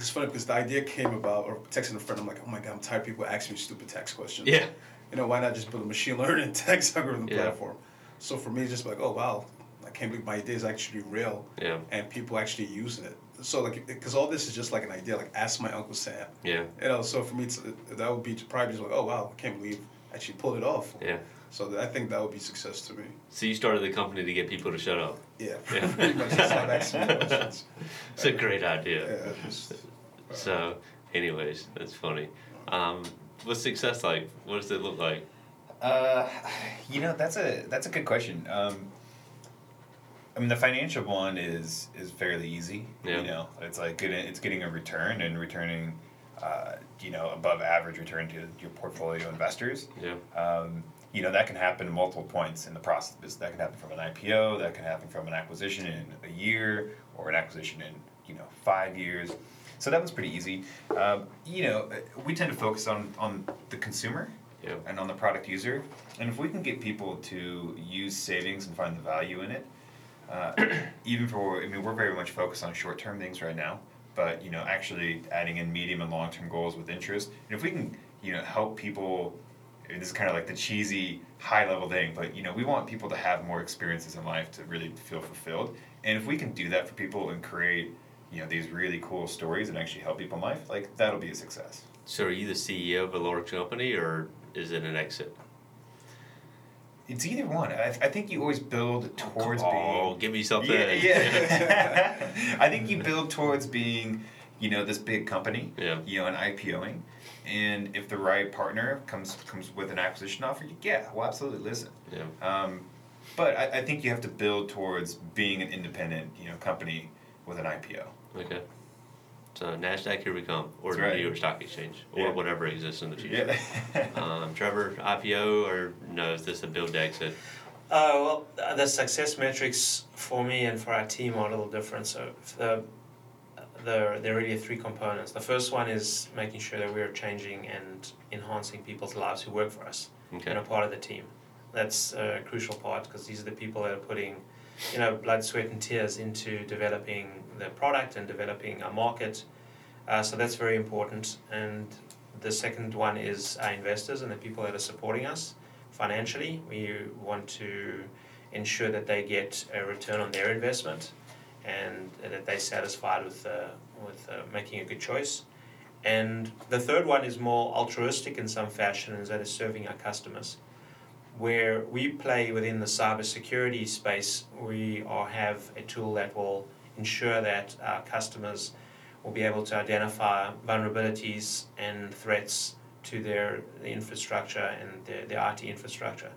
It's funny because the idea came about, or texting a friend. I'm like, oh my god, I'm tired of people asking me stupid tax questions. yeah. You know, why not just build a machine learning tax algorithm Yeah. platform? So for me, it's just like, oh wow, I can't believe my idea is actually real Yeah, and people actually using it. So like, because all this is just like an idea. Like, ask my uncle Sam. yeah, You know, so for me, it's, uh, that would be probably just like, oh wow, I can't believe I actually pulled it off. yeah. So that, I think that would be success to me. So you started the company to get people to shut up. Yeah, Yeah. pretty much. Just not asking questions. It's a great idea. Yeah, just, So, anyways, that's funny. Um, what's success like? What does it look like? Uh, you know that's a that's a good question. Um, I mean, the financial one is is fairly easy. Yeah. You know, it's like getting it's getting a return and returning, uh, you know, above average return to your portfolio investors. Yeah, Um, you know, that can happen at multiple points in the process. That can happen from an IPO. That can happen from an acquisition in a year, or an acquisition in you know five years. So that one's pretty easy. Um, you know, we tend to focus on on the consumer yeah, and on the product user. And if we can get people to use savings and find the value in it, uh, even for, I mean, we're very much focused on short term things right now, but, you know, actually adding in medium and long term goals with interest. And if we can, you know, help people, this is kind of like the cheesy high level thing, but, you know, we want people to have more experiences in life to really feel fulfilled. And if we can do that for people and create, you know, these really cool stories and actually help people in life, like, that'll be a success. So, are you the CEO of a large company, or is it an exit? It's either one. I, I think you always build towards oh, being. give me something. Yeah, yeah. I think you build towards being, you know, this big company. Yeah. You know, an IPOing, and if the right partner comes comes with an acquisition offer, you, yeah, well, absolutely listen. yeah, Um, but I, I think you have to build towards being an independent, you know, company with an IPO. Okay. So Nasdaq, here we come, or That's right. New York Stock Exchange, or Yeah. whatever exists in the future. Yeah. Um, Trevor, IPO or no? Is this a build exit? Uh, well, uh, the success metrics for me and for our team are a little different. So the the there are really three components. The first one is making sure that we're changing and enhancing people's lives who work for us Okay. and are part of the team. That's a crucial part because these are the people that are putting, you know, blood, sweat, and tears into developing the product and developing our market. Uh, so that's very important. And the second one is our investors and the people that are supporting us financially. We want to ensure that they get a return on their investment and that they're satisfied with uh, with uh, making a good choice. And the third one is more altruistic in some fashion, is that is serving our customers. Where we play within the cybersecurity space, we are, have a tool that will ensure that our customers will be able to identify vulnerabilities and threats to their infrastructure and their, their IT infrastructure.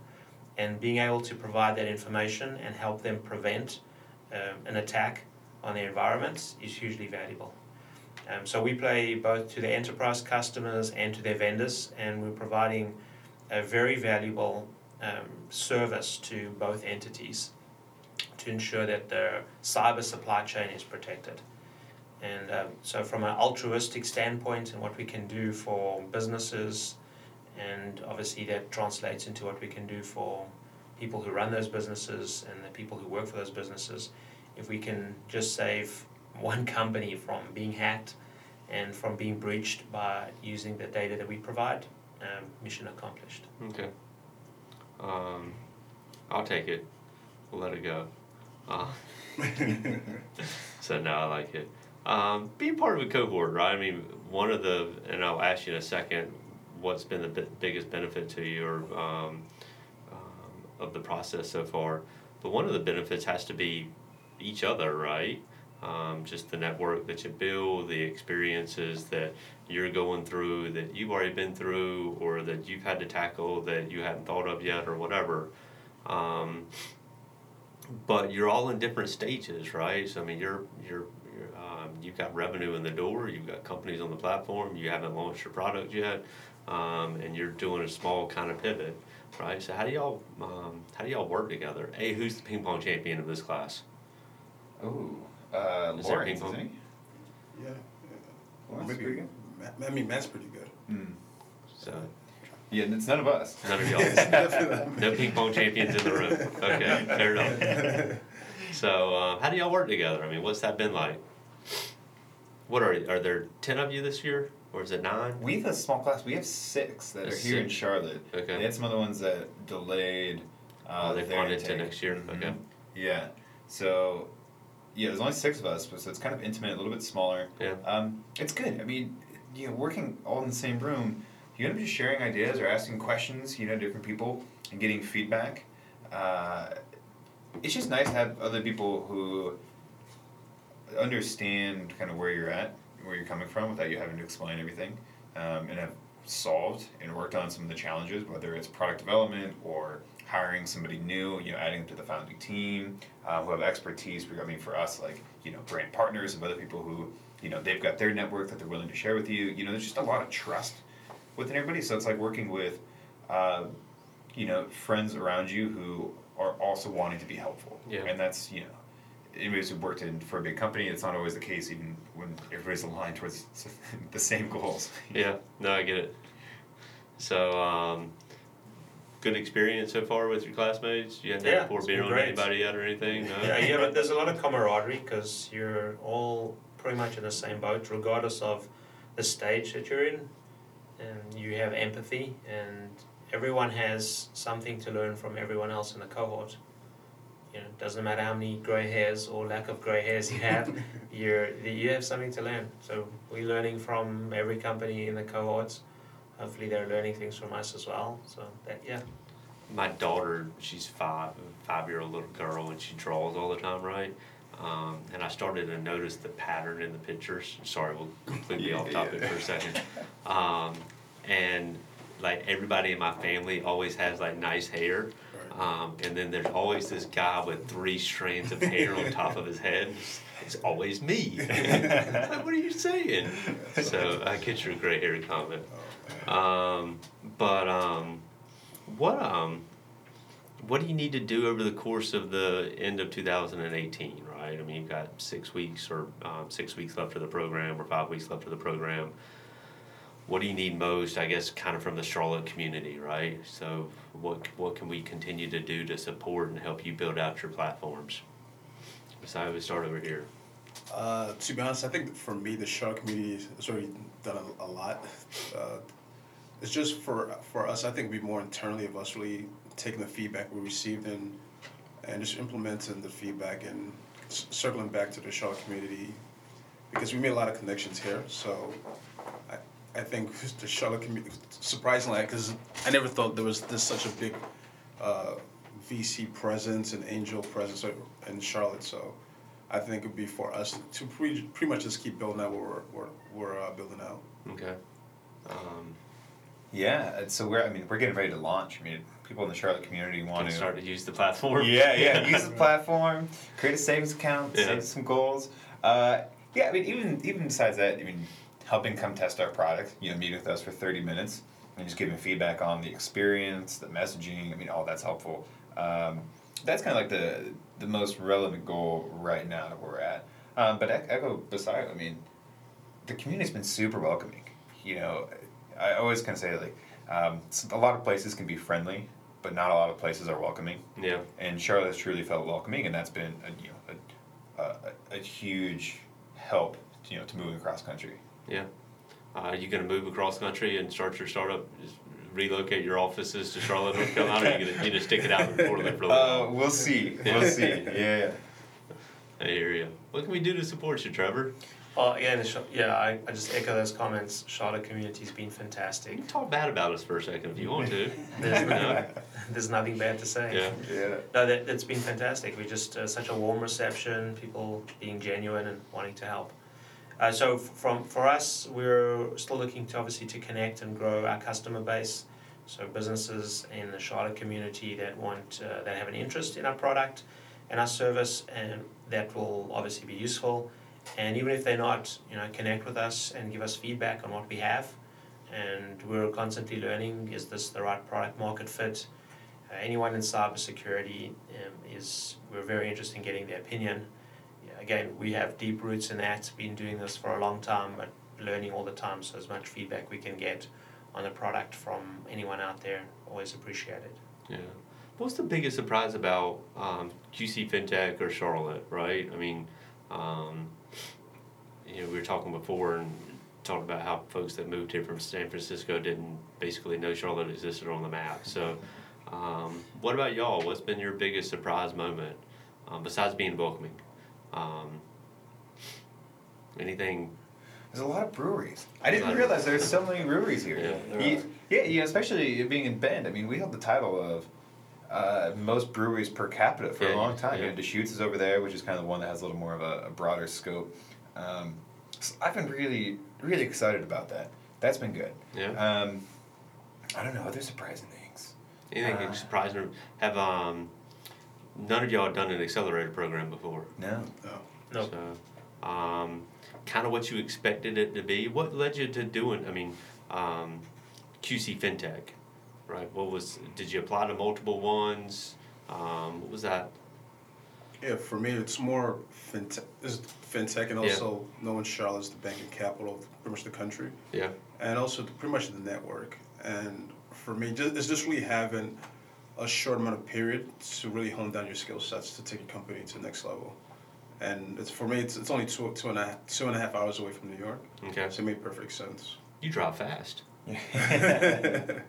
And being able to provide that information and help them prevent um, an attack on their environments is hugely valuable. Um, so we play both to the enterprise customers and to their vendors, and we're providing a very valuable um, service to both entities to ensure that their cyber supply chain is protected. And um, so, from an altruistic standpoint, and what we can do for businesses, and obviously that translates into what we can do for people who run those businesses and the people who work for those businesses. If we can just save one company from being hacked and from being breached by using the data that we provide, um, mission accomplished. Okay. Um, I'll take it. We'll let it go. Uh, so now I like it. Um, being part of a cohort, right? I mean, one of the, and I'll ask you in a second, what's been the bi- biggest benefit to you or um, um, of the process so far? But one of the benefits has to be each other, right? Um, just the network that you build, the experiences that you're going through that you've already been through, or that you've had to tackle that you hadn't thought of yet, or whatever. But you're all in different stages, right? So I mean, you're you're, you're um, you've got revenue in the door, you've got companies on the platform, you haven't launched your product yet, um, and you're doing a small kind of pivot, right? So how do y'all um, how do y'all work together? Hey, who's the ping pong champion of this class? Ooh, uh, Is there Lawrence, ping pong? isn't he? Yeah. Lawrence is Maybe- pretty good. I mean, Matt's pretty good. Hmm. So Yeah, it's none of us. none of y'all. no ping pong champions in the room. Okay, fair enough. So um, how do y'all work together? I mean, what's that been like? What are are there ten of you this year, or is it nine? We have a small class. We have six that are There's here in. Charlotte. Okay. They had some other ones that delayed. Uh, Oh, they've their gone into intake. next year? Mhm. Okay. Yeah. So, yeah, there's only six of us, so it's kind of intimate, a little bit smaller. Yeah. Um, it's good. I mean, you know, working all in the same room, you up just sharing ideas or asking questions, you know, different people and getting feedback. Uh, it's just nice to have other people who understand kind of where you're at, where you're coming from, without you having to explain everything, um, and have solved and worked on some of the challenges, whether it's product development or hiring somebody new, you know, adding them to the founding team, uh, who have expertise. I mean, for us, like you know, brand partners of other people who, you know, they've got their network that they're willing to share with you. You know, there's just a lot of trust within everybody. So it's like working with, uh, you know, friends around you who are also wanting to be helpful. Yeah. And that's you know, anybody's who worked in for a big company, it's not always the case, even when everybody's aligned towards the same goals. Yeah, no, I get it. So, um, good experience so far with your classmates. You hadn't Yeah, to pour beer on great. anybody yet or anything. No? Yeah, yeah, but there's a lot of camaraderie because you're all pretty much in the same boat, regardless of the stage that you're in, and you have empathy, and everyone has something to learn from everyone else in the cohort. You know, it doesn't matter how many grey hairs or lack of grey hairs you have, you're you have something to learn. So we're learning from every company in the cohorts. Hopefully, they're learning things from us as well. So that yeah, my daughter, she's five, five year old little girl, and she draws all the time, right? Um, and I started to notice the pattern in the pictures. Sorry, we'll completely Yeah, off topic yeah. for a second. Um, and like everybody in my family always has like nice hair. Um, and then there's always this guy with three strands of hair on top of his head. it's always me. like, what are you saying? So I get your gray hair comment. Um, but um, what um, what do you need to do over the course of the end of 2018? Right. I mean, you've got six weeks or um, six weeks left of the program, or five weeks left of the program. What do you need most? I guess kind of from the Charlotte community, right? So what what can we continue to do to support and help you build out your platforms? So we start over here. Uh, to be honest, I think for me, the Charlotte community has already done a, a lot. Uh, it's just for for us. I think be more internally of us really taking the feedback we received and and just implementing the feedback and circling back to the Charlotte community because we made a lot of connections here. So I I think the Charlotte community surprisingly because I never thought there was this such a big uh, VC presence and angel presence in Charlotte. So I think it'd be for us to pre- pretty much just keep building out what we're we're, we're uh, building out. Okay. Um, Yeah, so we're I mean we're getting ready to launch. I mean people in the Charlotte community want to start to use the platform. Yeah, yeah. Use the platform, create a savings account, Yeah. save some goals. Uh, yeah, I mean even even besides that, I mean helping come test our product. You know, meet with us for thirty minutes and just giving feedback on the experience, the messaging. I mean, all that's helpful. Um, that's kind of like the the most relevant goal right now that we're at. Um, but ec- echo Busayo, I mean, the community's been super welcoming. You know, I always kind of say like, um, a lot of places can be friendly, but not a lot of places are welcoming. Yeah. And Charlotte's truly felt welcoming, and that's been a, you know a, a, a huge help you know to moving across country. Yeah. Uh, are you going to move across country and start your startup? Relocate your offices to Charlotte, North Carolina? Or are you going to you know, stick it out in Portland for a little Uh, we'll see. We'll see. Yeah. I hear you. What can we do to support you, Trevor? Well, again, the Ch- yeah, I, I just echo those comments. Charlotte community's been You fantastic. can talk bad about us for a second if you want to. There's, You know? there's nothing bad to say. Yeah. Yeah. No, that, that's been fantastic. We just uh, such a warm reception, people being genuine and wanting to help. Uh, so f- from for us, we're still looking to obviously to connect and grow our customer base. So businesses in the Charlotte community that want uh, that have an interest in our product and our service, and that will obviously be useful. And even if they're not, you know, connect with us and give us feedback on what we have. And we're constantly learning: is this the right product market fit? Uh, anyone in cybersecurity um, is we're very interested in getting their opinion. Again, we have deep roots in that. Been doing this for a long time, but learning all the time. So as much feedback we can get on the product from anyone out there, always appreciated. Yeah. What's the biggest surprise about um, FinTech or Charlotte, right? I mean, um, you know, we were talking before and talked about how folks that moved here from San Francisco didn't basically know Charlotte existed on the map. So, um, what about y'all? What's been your biggest surprise moment um, besides being welcoming? Um, anything? There's a lot of breweries. I didn't of- realize there's so many breweries here. Yeah, there Ye- are. yeah, yeah, especially being in Bend. I mean, we held the title of uh, most breweries per capita for Yeah, a long time. yeah. You know, Deschutes is over there, which is kind of the one that has a little more of a, a broader scope. Um, so I've been really, really excited about that. That's been good. Yeah. Um, I don't know other surprising things. Anything Uh, surprising? Have um, none of y'all done an accelerator program before? No. No. No. So, um, kind of what you expected it to be. What led you to doing? I mean, um, QC FinTech, right? What was? Did you apply to multiple ones? Um, what was that? Yeah, for me, it's more fintech, is fintech, and Yeah. also knowing Charlotte's the banking capital of pretty much the country, Yeah. and also the, pretty much the network. And for me, just, it's just really having a short amount of period to really hone down your skill sets to take your company to the next level. And it's for me, it's, it's only two two and a half two and a half hours away from New York, Okay. so it made perfect sense. You drive fast.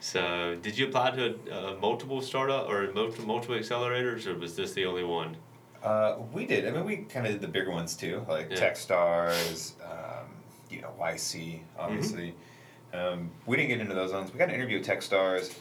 So, did you apply to uh, multiple startup or multiple multiple accelerators, or was this the only one? Uh, we did. I mean, we kind of did the bigger ones too, like Yeah. TechStars, um, you know, YC, obviously. Um, we didn't get into those ones. We got an interview with TechStars.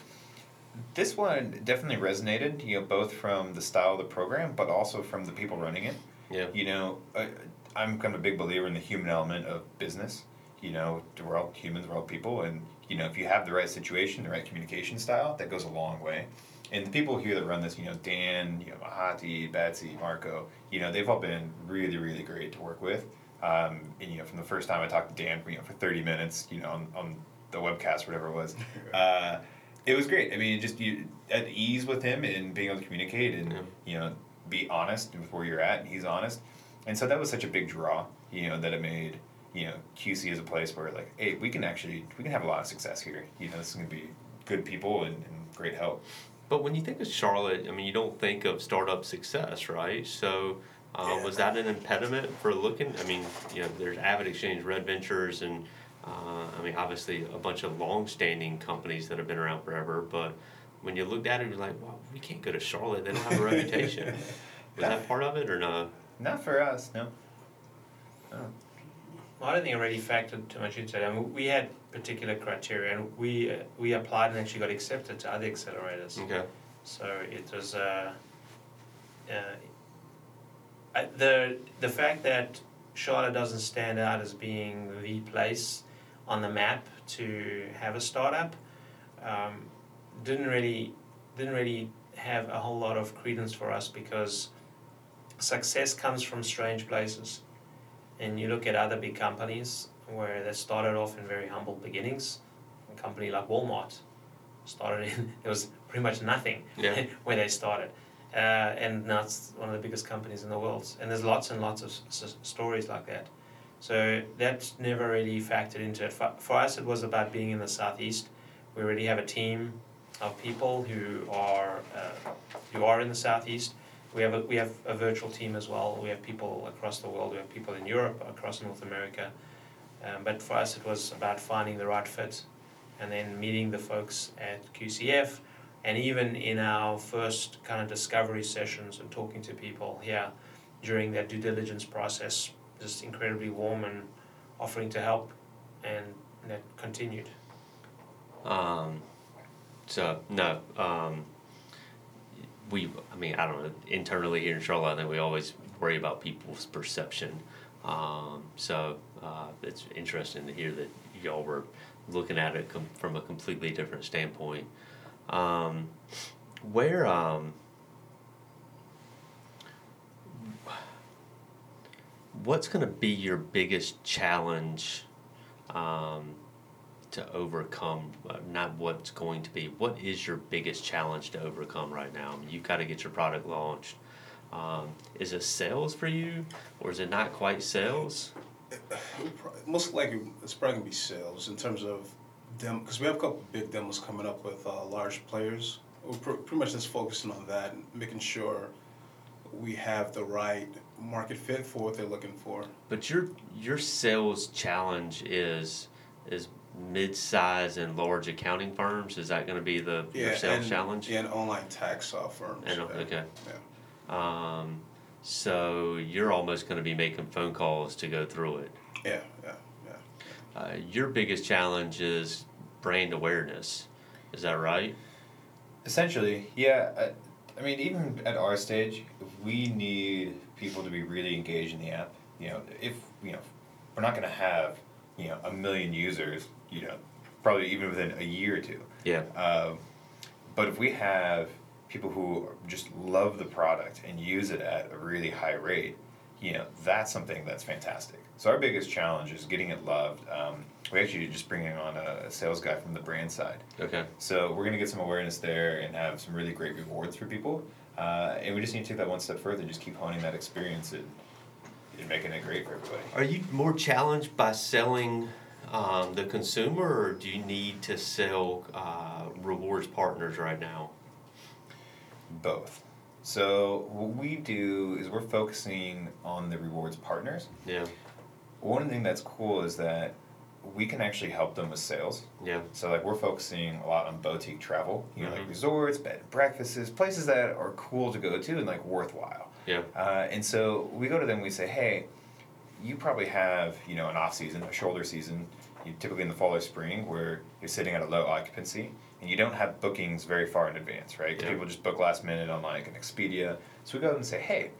This one definitely resonated, you know, both from the style of the program, but also from the people running it. Yeah. You know, I, I'm kind of a big believer in the human element of business. You know, we're all humans, we're all people, and you know, if you have the right situation, the right communication style, that goes a long way. and the people here that run this, you know, Dan, you know, Mahati, Betsy, Marco, you know, they've all been really, really great to work with. Um, and you know, from the first time I talked to Dan, you know, for thirty minutes, you know, on, on the webcast, whatever it was, uh, it was great. I mean, just you at ease with him and being able to communicate and Yeah. you know be honest with where you're at, and he's honest, and so that was such a big draw, you know, that it made you know QC is a place where like, hey, we can actually we can have a lot of success here. You know, this is gonna be good people and, and great help. But when you think of Charlotte, I mean, you don't think of startup success, right? So, uh, Yeah. was that an impediment for looking? I mean, you know, there's AvidXchange, Red Ventures, and uh, I mean, obviously a bunch of long-standing companies that have been around forever. But when you looked at it, you're like, well, we can't go to Charlotte; they don't have a reputation. Was that part of it or no? Not for us, no. I don't think it really factored too much into it. I mean, we had particular criteria, and we uh, we applied and actually got accepted to other accelerators. Okay. So it was uh, uh, I, the the fact that Charlotte doesn't stand out as being the place on the map to have a startup um, didn't really didn't really have a whole lot of credence for us because success comes from strange places. And you look at other big companies where they started off in very humble beginnings. A company like Walmart started in it was pretty much nothing Yeah. where they started. Uh, and now it's one of the biggest companies in the world. And there's lots and lots of s- stories like that. So that never really factored into it. For, for us, it was about being in the southeast. We already have a team of people who are uh, who are in the southeast. We have a, we have a virtual team as well. We have people across the world. We have people in Europe, across North America. Um, but for us, it was about finding the right fit, and then meeting the folks at QCF, and even in our first kind of discovery sessions and talking to people here during that due diligence process, just incredibly warm and offering to help, and that continued. Um, so no, um, we. I mean, I don't know. Internally here in Charlotte, I think we always worry about people's perception. Um, so uh, it's interesting to hear that y'all were looking at it com- from a completely different standpoint. Um, where um, what's going to be your biggest challenge um, to overcome? Uh, not what's going to be. What is your biggest challenge to overcome right now? I mean, you've got to get your product launched. Um, is it sales for you, or is it not quite sales? Most likely, it's probably gonna be sales in terms of them, because we have a couple big demos coming up with uh, large players. We're pr- pretty much just focusing on that, and making sure we have the right market fit for what they're looking for. But your your sales challenge is is mid-size and large accounting firms. Is that going to be the your sales and, challenge? Yeah, and online tax uh, firms. And, yeah. okay. Yeah. Um, so you're almost going to be making phone calls to go through it. Yeah, yeah, yeah. Uh, your biggest challenge is brand awareness. Is that right? Essentially, yeah. I, I mean, even at our stage, we need people to be really engaged in the app. You know, if you know, we're not going to have you know a million users. You know, probably even within a year or two. Yeah. Um, but if we have people who just love the product and use it at a really high rate, you know, that's something that's fantastic. So our biggest challenge is getting it loved. Um, we actually just bringing on a, a sales guy from the brand side. Okay. So we're gonna get some awareness there and have some really great rewards for people. Uh, and we just need to take that one step further, and just keep honing that experience and, and making it great for everybody. Are you more challenged by selling um, the consumer, or do you need to sell uh, rewards partners right now? Both. So what we do is we're focusing on the rewards partners. Yeah. One thing that's cool is that we can actually help them with sales. Yeah. So like we're focusing a lot on boutique travel, you know, Mhm. like resorts, bed and breakfasts, places that are cool to go to and like worthwhile. Yeah. Uh, and so we go to them we say, hey, you probably have, you know, an off season, a shoulder season, typically in the fall or spring where you're sitting at a low occupancy and you don't have bookings very far in advance, right? Yeah. People just book last minute on like an Expedia. So we go and say, hey,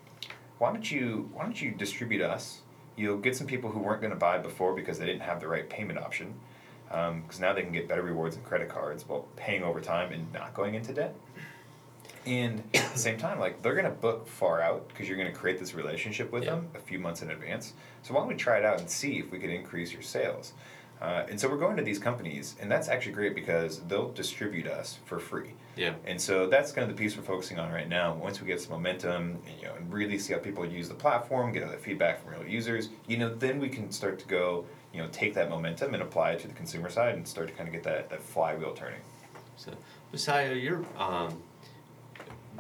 why don't you why don't you distribute us? You'll get some people who weren't going to buy before because they didn't have the right payment option. Um, because now they can get better rewards and credit cards while paying over time and not going into debt. And at the same time, like they're gonna book far out because you're gonna create this relationship with Yeah. them a few months in advance. So why don't we try it out and see if we can increase your sales? Uh, and so we're going to these companies, and that's actually great because they'll distribute us for free. Yeah. And so that's kind of the piece we're focusing on right now. Once we get some momentum, and, you know, and really see how people use the platform, get other feedback from real users, you know, then we can start to go, you know, take that momentum and apply it to the consumer side and start to kind of get that, that flywheel turning. So, Messiah, you're, um,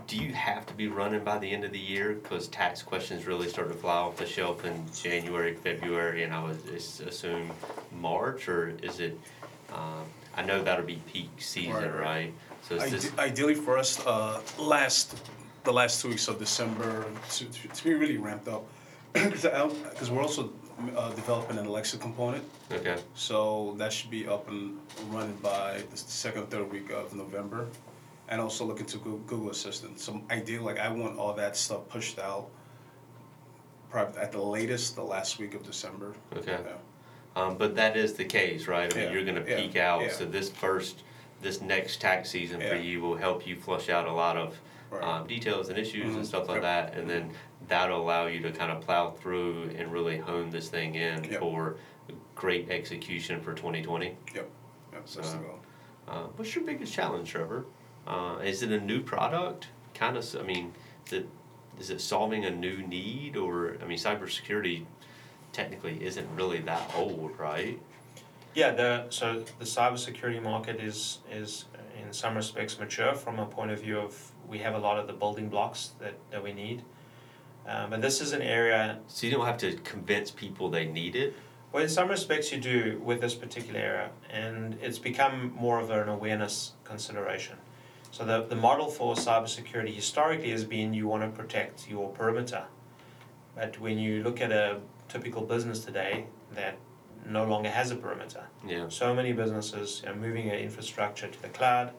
do you have to be running by the end of the year? Because tax questions really start to fly off the shelf in January, February, and I would assume March, or is it, um, I know that'll be peak season, Right, right. So is this, Ideally for us, uh, last, the last two weeks of December to, to, to be really ramped up. Because we're also uh, developing an Alexa component, okay, so that should be up and running by the second, or third week of November. And also look into Goo- Google Assistant. So ideally, like I want all that stuff pushed out probably at the latest, the last week of December. Okay. Yeah. um, but that is the case, right? I mean, Yeah, you're gonna yeah, peak out, yeah. so this first, this next tax season for Yeah. you will help you flush out a lot of Right. um, details and issues and Mhm. stuff like Yep. that, and then that'll allow you to kind of plow through and really hone this thing in Yep. for great execution for 2020. Yep, yep, that's the So- goal. Uh, what's your biggest challenge, Trevor? Uh, is it a new product? Kind of. I mean, is it is it solving a new need, or I mean, cybersecurity technically isn't really that old, right? Yeah, the so the cybersecurity market is is in some respects mature from a point of view of we have a lot of the building blocks that, that we need. Um, but this is an area So you don't have to convince people they need it. well in some respects you do with this particular area and it's become more of an awareness consideration. So the, the model for cybersecurity historically has been you want to protect your perimeter. But when you look at a typical business today that no longer has a perimeter, Yeah. so many businesses are moving their infrastructure to the cloud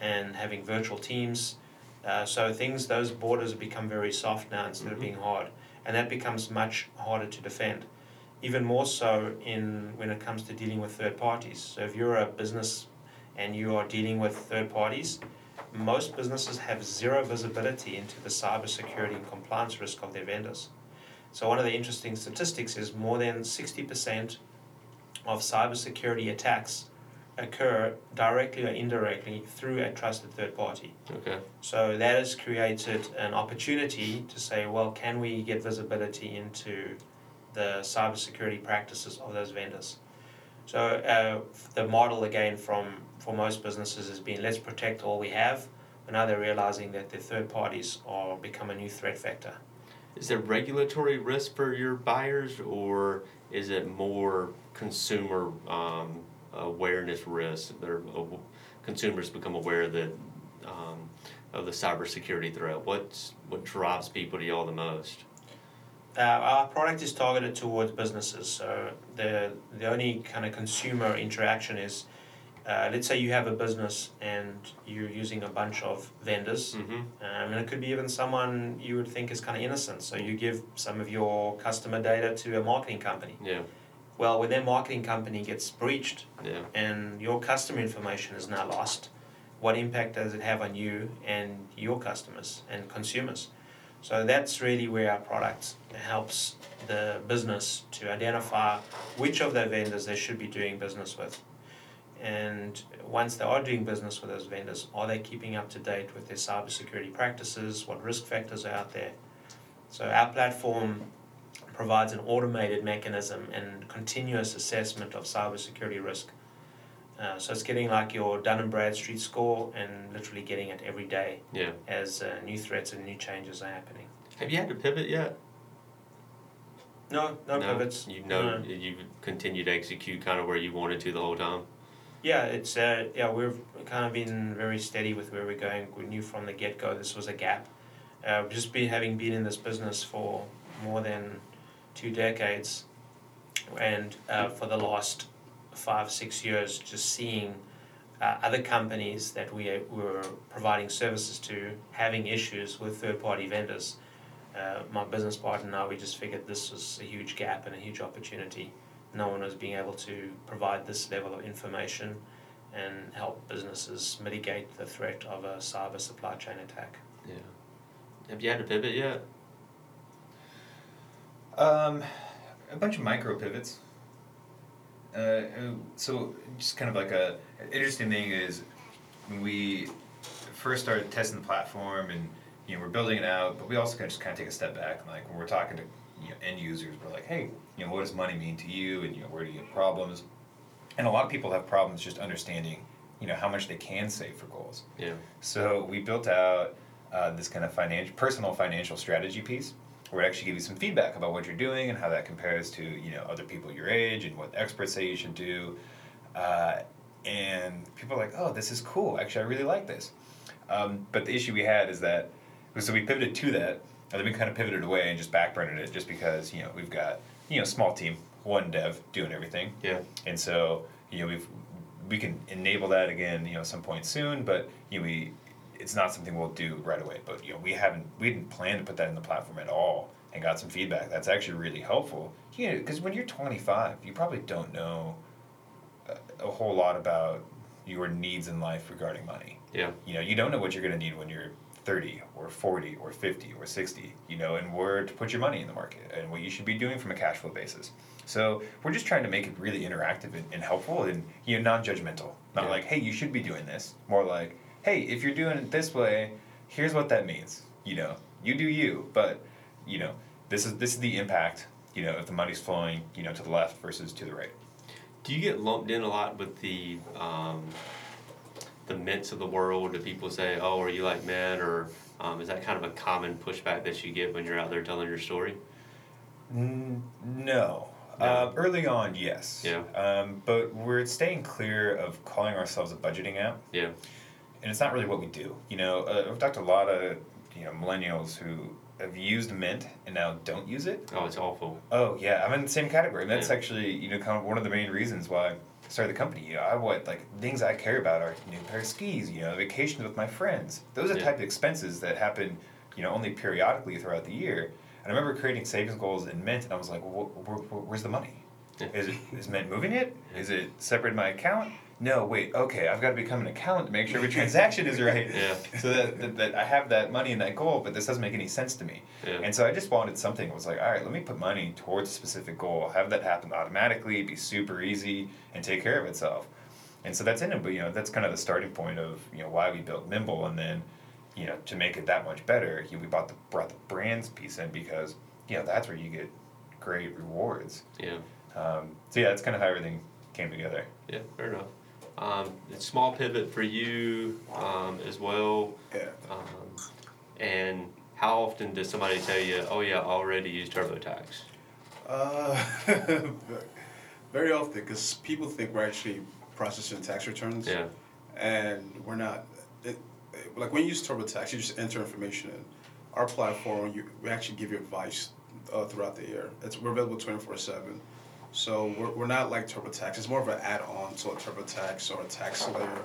and having virtual teams. Uh, so things, those borders have become very soft now instead of Mhm. being hard, and that becomes much harder to defend. Even more so in when it comes to dealing with third parties. So if you're a business and you are dealing with third parties, most businesses have zero visibility into the cybersecurity and compliance risk of their vendors. So one of the interesting statistics is more than sixty percent of cybersecurity attacks occur directly or indirectly through a trusted third party. Okay. So that has created an opportunity to say, well, can we get visibility into the cybersecurity practices of those vendors? So uh, the model again from for most businesses has been let's protect all we have, but now they're realizing that the third parties are become a new threat vector. Is there regulatory risk for your buyers, or is it more consumer um, awareness risk? Their consumers become aware that um, of the cybersecurity threat. What's what drives people to y'all the most? Uh, our product is targeted towards businesses, so the the only kind of consumer interaction is, uh, let's say you have a business and you're using a bunch of vendors, Mm-hmm. um, and it could be even someone you would think is kind of innocent. So you give some of your customer data to a marketing company. Yeah. Well, when their marketing company gets breached Yeah. and your customer information is now lost, what impact does it have on you and your customers and consumers? So that's really where our product helps the business to identify which of their vendors they should be doing business with. And once they are doing business with those vendors, are they keeping up to date with their cybersecurity practices? What risk factors are out there? So our platform provides an automated mechanism and continuous assessment of cybersecurity risk. Uh, so it's getting like your Dun and Bradstreet score and literally getting it every day Yeah. as uh, new threats and new changes are happening. Have you had to pivot yet? No, no, pivots. You know, No. you continue to execute kind of where you wanted to the whole time. Yeah, it's uh, yeah we've kind of been very steady with where we're going. We knew from the get go this was a gap. Uh, just been having been in this business for more than two decades, and uh, for the last five six years, just seeing uh, other companies that we uh, were providing services to having issues with third party vendors. Uh, my business partner and I, we just figured this was a huge gap and a huge opportunity no one was being able to provide this level of information and help businesses mitigate the threat of a cyber supply chain attack. Yeah. Have you had a pivot yet? Um, a bunch of micro pivots. Uh, so just kind of like a interesting thing is when we first started testing the platform and you know we're building it out, but we also kind of just kind of take a step back and like when we're talking to you know end users, we're like, hey, you know, what does money mean to you, and you know, where do you get problems? And a lot of people have problems just understanding, you know, how much they can save for goals. Yeah. So we built out uh, this kind of financial, personal financial strategy piece, where it actually give you some feedback about what you're doing and how that compares to you know other people your age and what experts say you should do. Uh, and people are like, oh, this is cool. Actually, I really like this. Um, but the issue we had is that, so we pivoted to that, and then we kind of pivoted away and just backburnered it just because you know we've got you know small team, one dev doing everything. Yeah. And so, you know, we've we can enable that again, you know, some point soon, but you know, we it's not something we'll do right away. But you know, we haven't we didn't plan to put that in the platform at all, and got some feedback. That's actually really helpful. You know, because when you're 25, you probably don't know a, a whole lot about your needs in life regarding money. Yeah. You know, you don't know what you're going to need when you're 30 or 40 or 50 or 60, you know, and where to put your money in the market and what you should be doing from a cash flow basis. So we're just trying to make it really interactive and, and helpful and you know non-judgmental. Not Yeah. like, hey, you should be doing this. More like, hey, if you're doing it this way, here's what that means. You know, you do you, but you know, this is this is the impact. You know, if the money's flowing, you know, to the left versus to the right. Do you get lumped in a lot with the um, the mints of the world? Do people say, "Oh, are you like men?" Or um, is that kind of a common pushback that you get when you're out there telling your story? N- no. No. Uh, early on, yes. Yeah. Um, but we're staying clear of calling ourselves a budgeting app, Yeah. and it's not really what we do. You know, uh, I've talked to a lot of you know millennials who have used Mint and now don't use it. Oh, it's awful. Oh yeah, I'm in the same category. And that's Yeah. actually you know kind of one of the main reasons why I started the company. You know, I what like things I care about are new pair of skis. You know, vacations with my friends. Those are the Yeah. type of expenses that happen. You know, only periodically throughout the year. And I remember creating savings goals in Mint, and I was like, well, wh- wh- wh- where's the money? Yeah. Is it is Mint moving it? Is it separate in my account? No, wait. Okay, I've got to become an accountant to make sure every transaction is right. Yeah. So that, that, that I have that money and that goal, but this doesn't make any sense to me. Yeah. And so I just wanted something that was like, all right, let me put money towards a specific goal, have that happen automatically, be super easy, and take care of itself. And so that's in it, but you know, that's kind of the starting point of you know why we built Mimble, and then you know to make it that much better, you know, we bought the brought the brands piece in because you know that's where you get great rewards. Yeah. Um, so yeah, that's kind of how everything came together. Yeah. Fair enough. Um, it's small pivot for you um, as well. Yeah. Um, and how often does somebody tell you, "Oh yeah, I already use TurboTax"? Uh, very often, because people think we're actually processing tax returns. Yeah. And we're not. It, it- like when you use TurboTax, you just enter information in. Our platform, you, we actually give you advice uh, throughout the year. It's, we're available 24 7. So we're, we're not like TurboTax. It's more of an add on to a TurboTax or a tax layer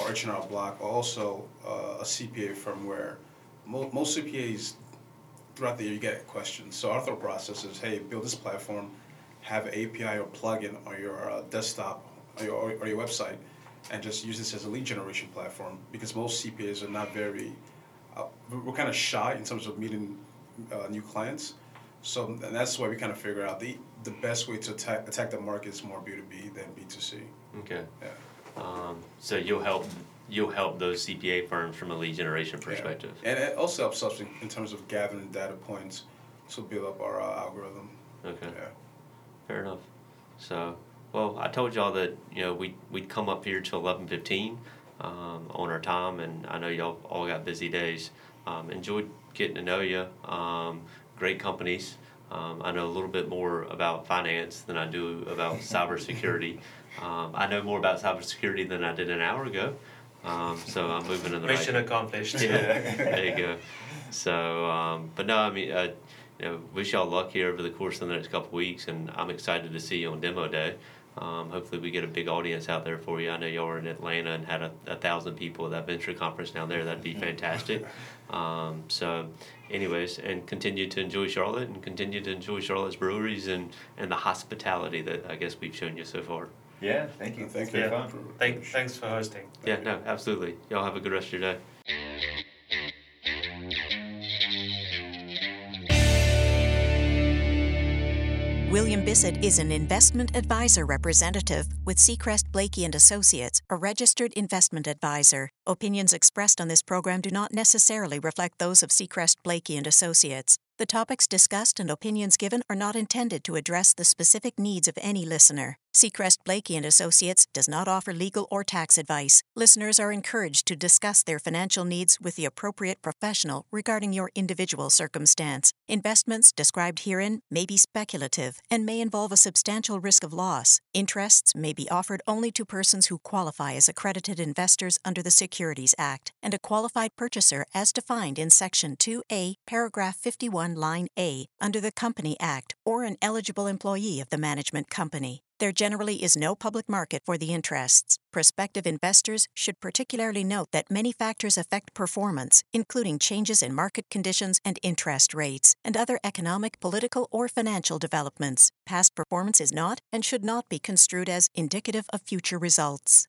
or H&R Block. Also, uh, a CPA firm where mo- most CPAs throughout the year you get questions. So our thought process is, hey, build this platform, have an API or plugin on your uh, desktop or your, or your website, and just use this as a lead generation platform. Because most CPAs are not very, uh, we're- we're kind of shy in terms of meeting uh, new clients. So and that's why we kind of figure out the the best way to attack attack the market is more B two B than B two C. Okay. Yeah. Um, so you'll help you'll help those CPA firms from a lead generation Yeah. perspective. And it also helps us in, in terms of gathering data points to build up our uh, algorithm. Okay. Yeah. Fair enough. So, well, I told y'all that you know we we'd come up here till eleven fifteen um, on our time, and I know y'all all got busy days. Um, enjoyed getting to know you. Um, great companies. Um, I know a little bit more about finance than I do about cybersecurity. Um, I know more about cybersecurity than I did an hour ago. Um, so I'm moving in the right. Mission accomplished. Yeah, there you go. So, um, but no, I mean, uh, you know, wish y'all luck here over the course of the next couple weeks, and I'm excited to see you on demo day. Um, hopefully, we get a big audience out there for you. I know y'all were in Atlanta and had a, a thousand people at that venture conference down there. That'd be fantastic. Um, so, anyways, and continue to enjoy Charlotte and continue to enjoy Charlotte's breweries and, and the hospitality that I guess we've shown you so far. Yeah, thank you. Thank It's you. fun. Thank, thanks for hosting. Yeah, no, absolutely. Y'all have a good rest of your day. William Bissett is an investment advisor representative with Seacrest Blakey and Associates, a registered investment advisor. Opinions expressed on this program do not necessarily reflect those of Seacrest Blakey and Associates. The topics discussed and opinions given are not intended to address the specific needs of any listener. Seacrest Blakey and Associates does not offer legal or tax advice. Listeners are encouraged to discuss their financial needs with the appropriate professional regarding your individual circumstance. Investments described herein may be speculative and may involve a substantial risk of loss. Interests may be offered only to persons who qualify as accredited investors under the Securities Act and a qualified purchaser as defined in Section 2A, paragraph 51, line A, under the Company Act, or an eligible employee of the management company. There generally is no public market for the interests. Prospective investors should particularly note that many factors affect performance, including changes in market conditions and interest rates, and other economic, political, or financial developments. Past performance is not and should not be construed as indicative of future results.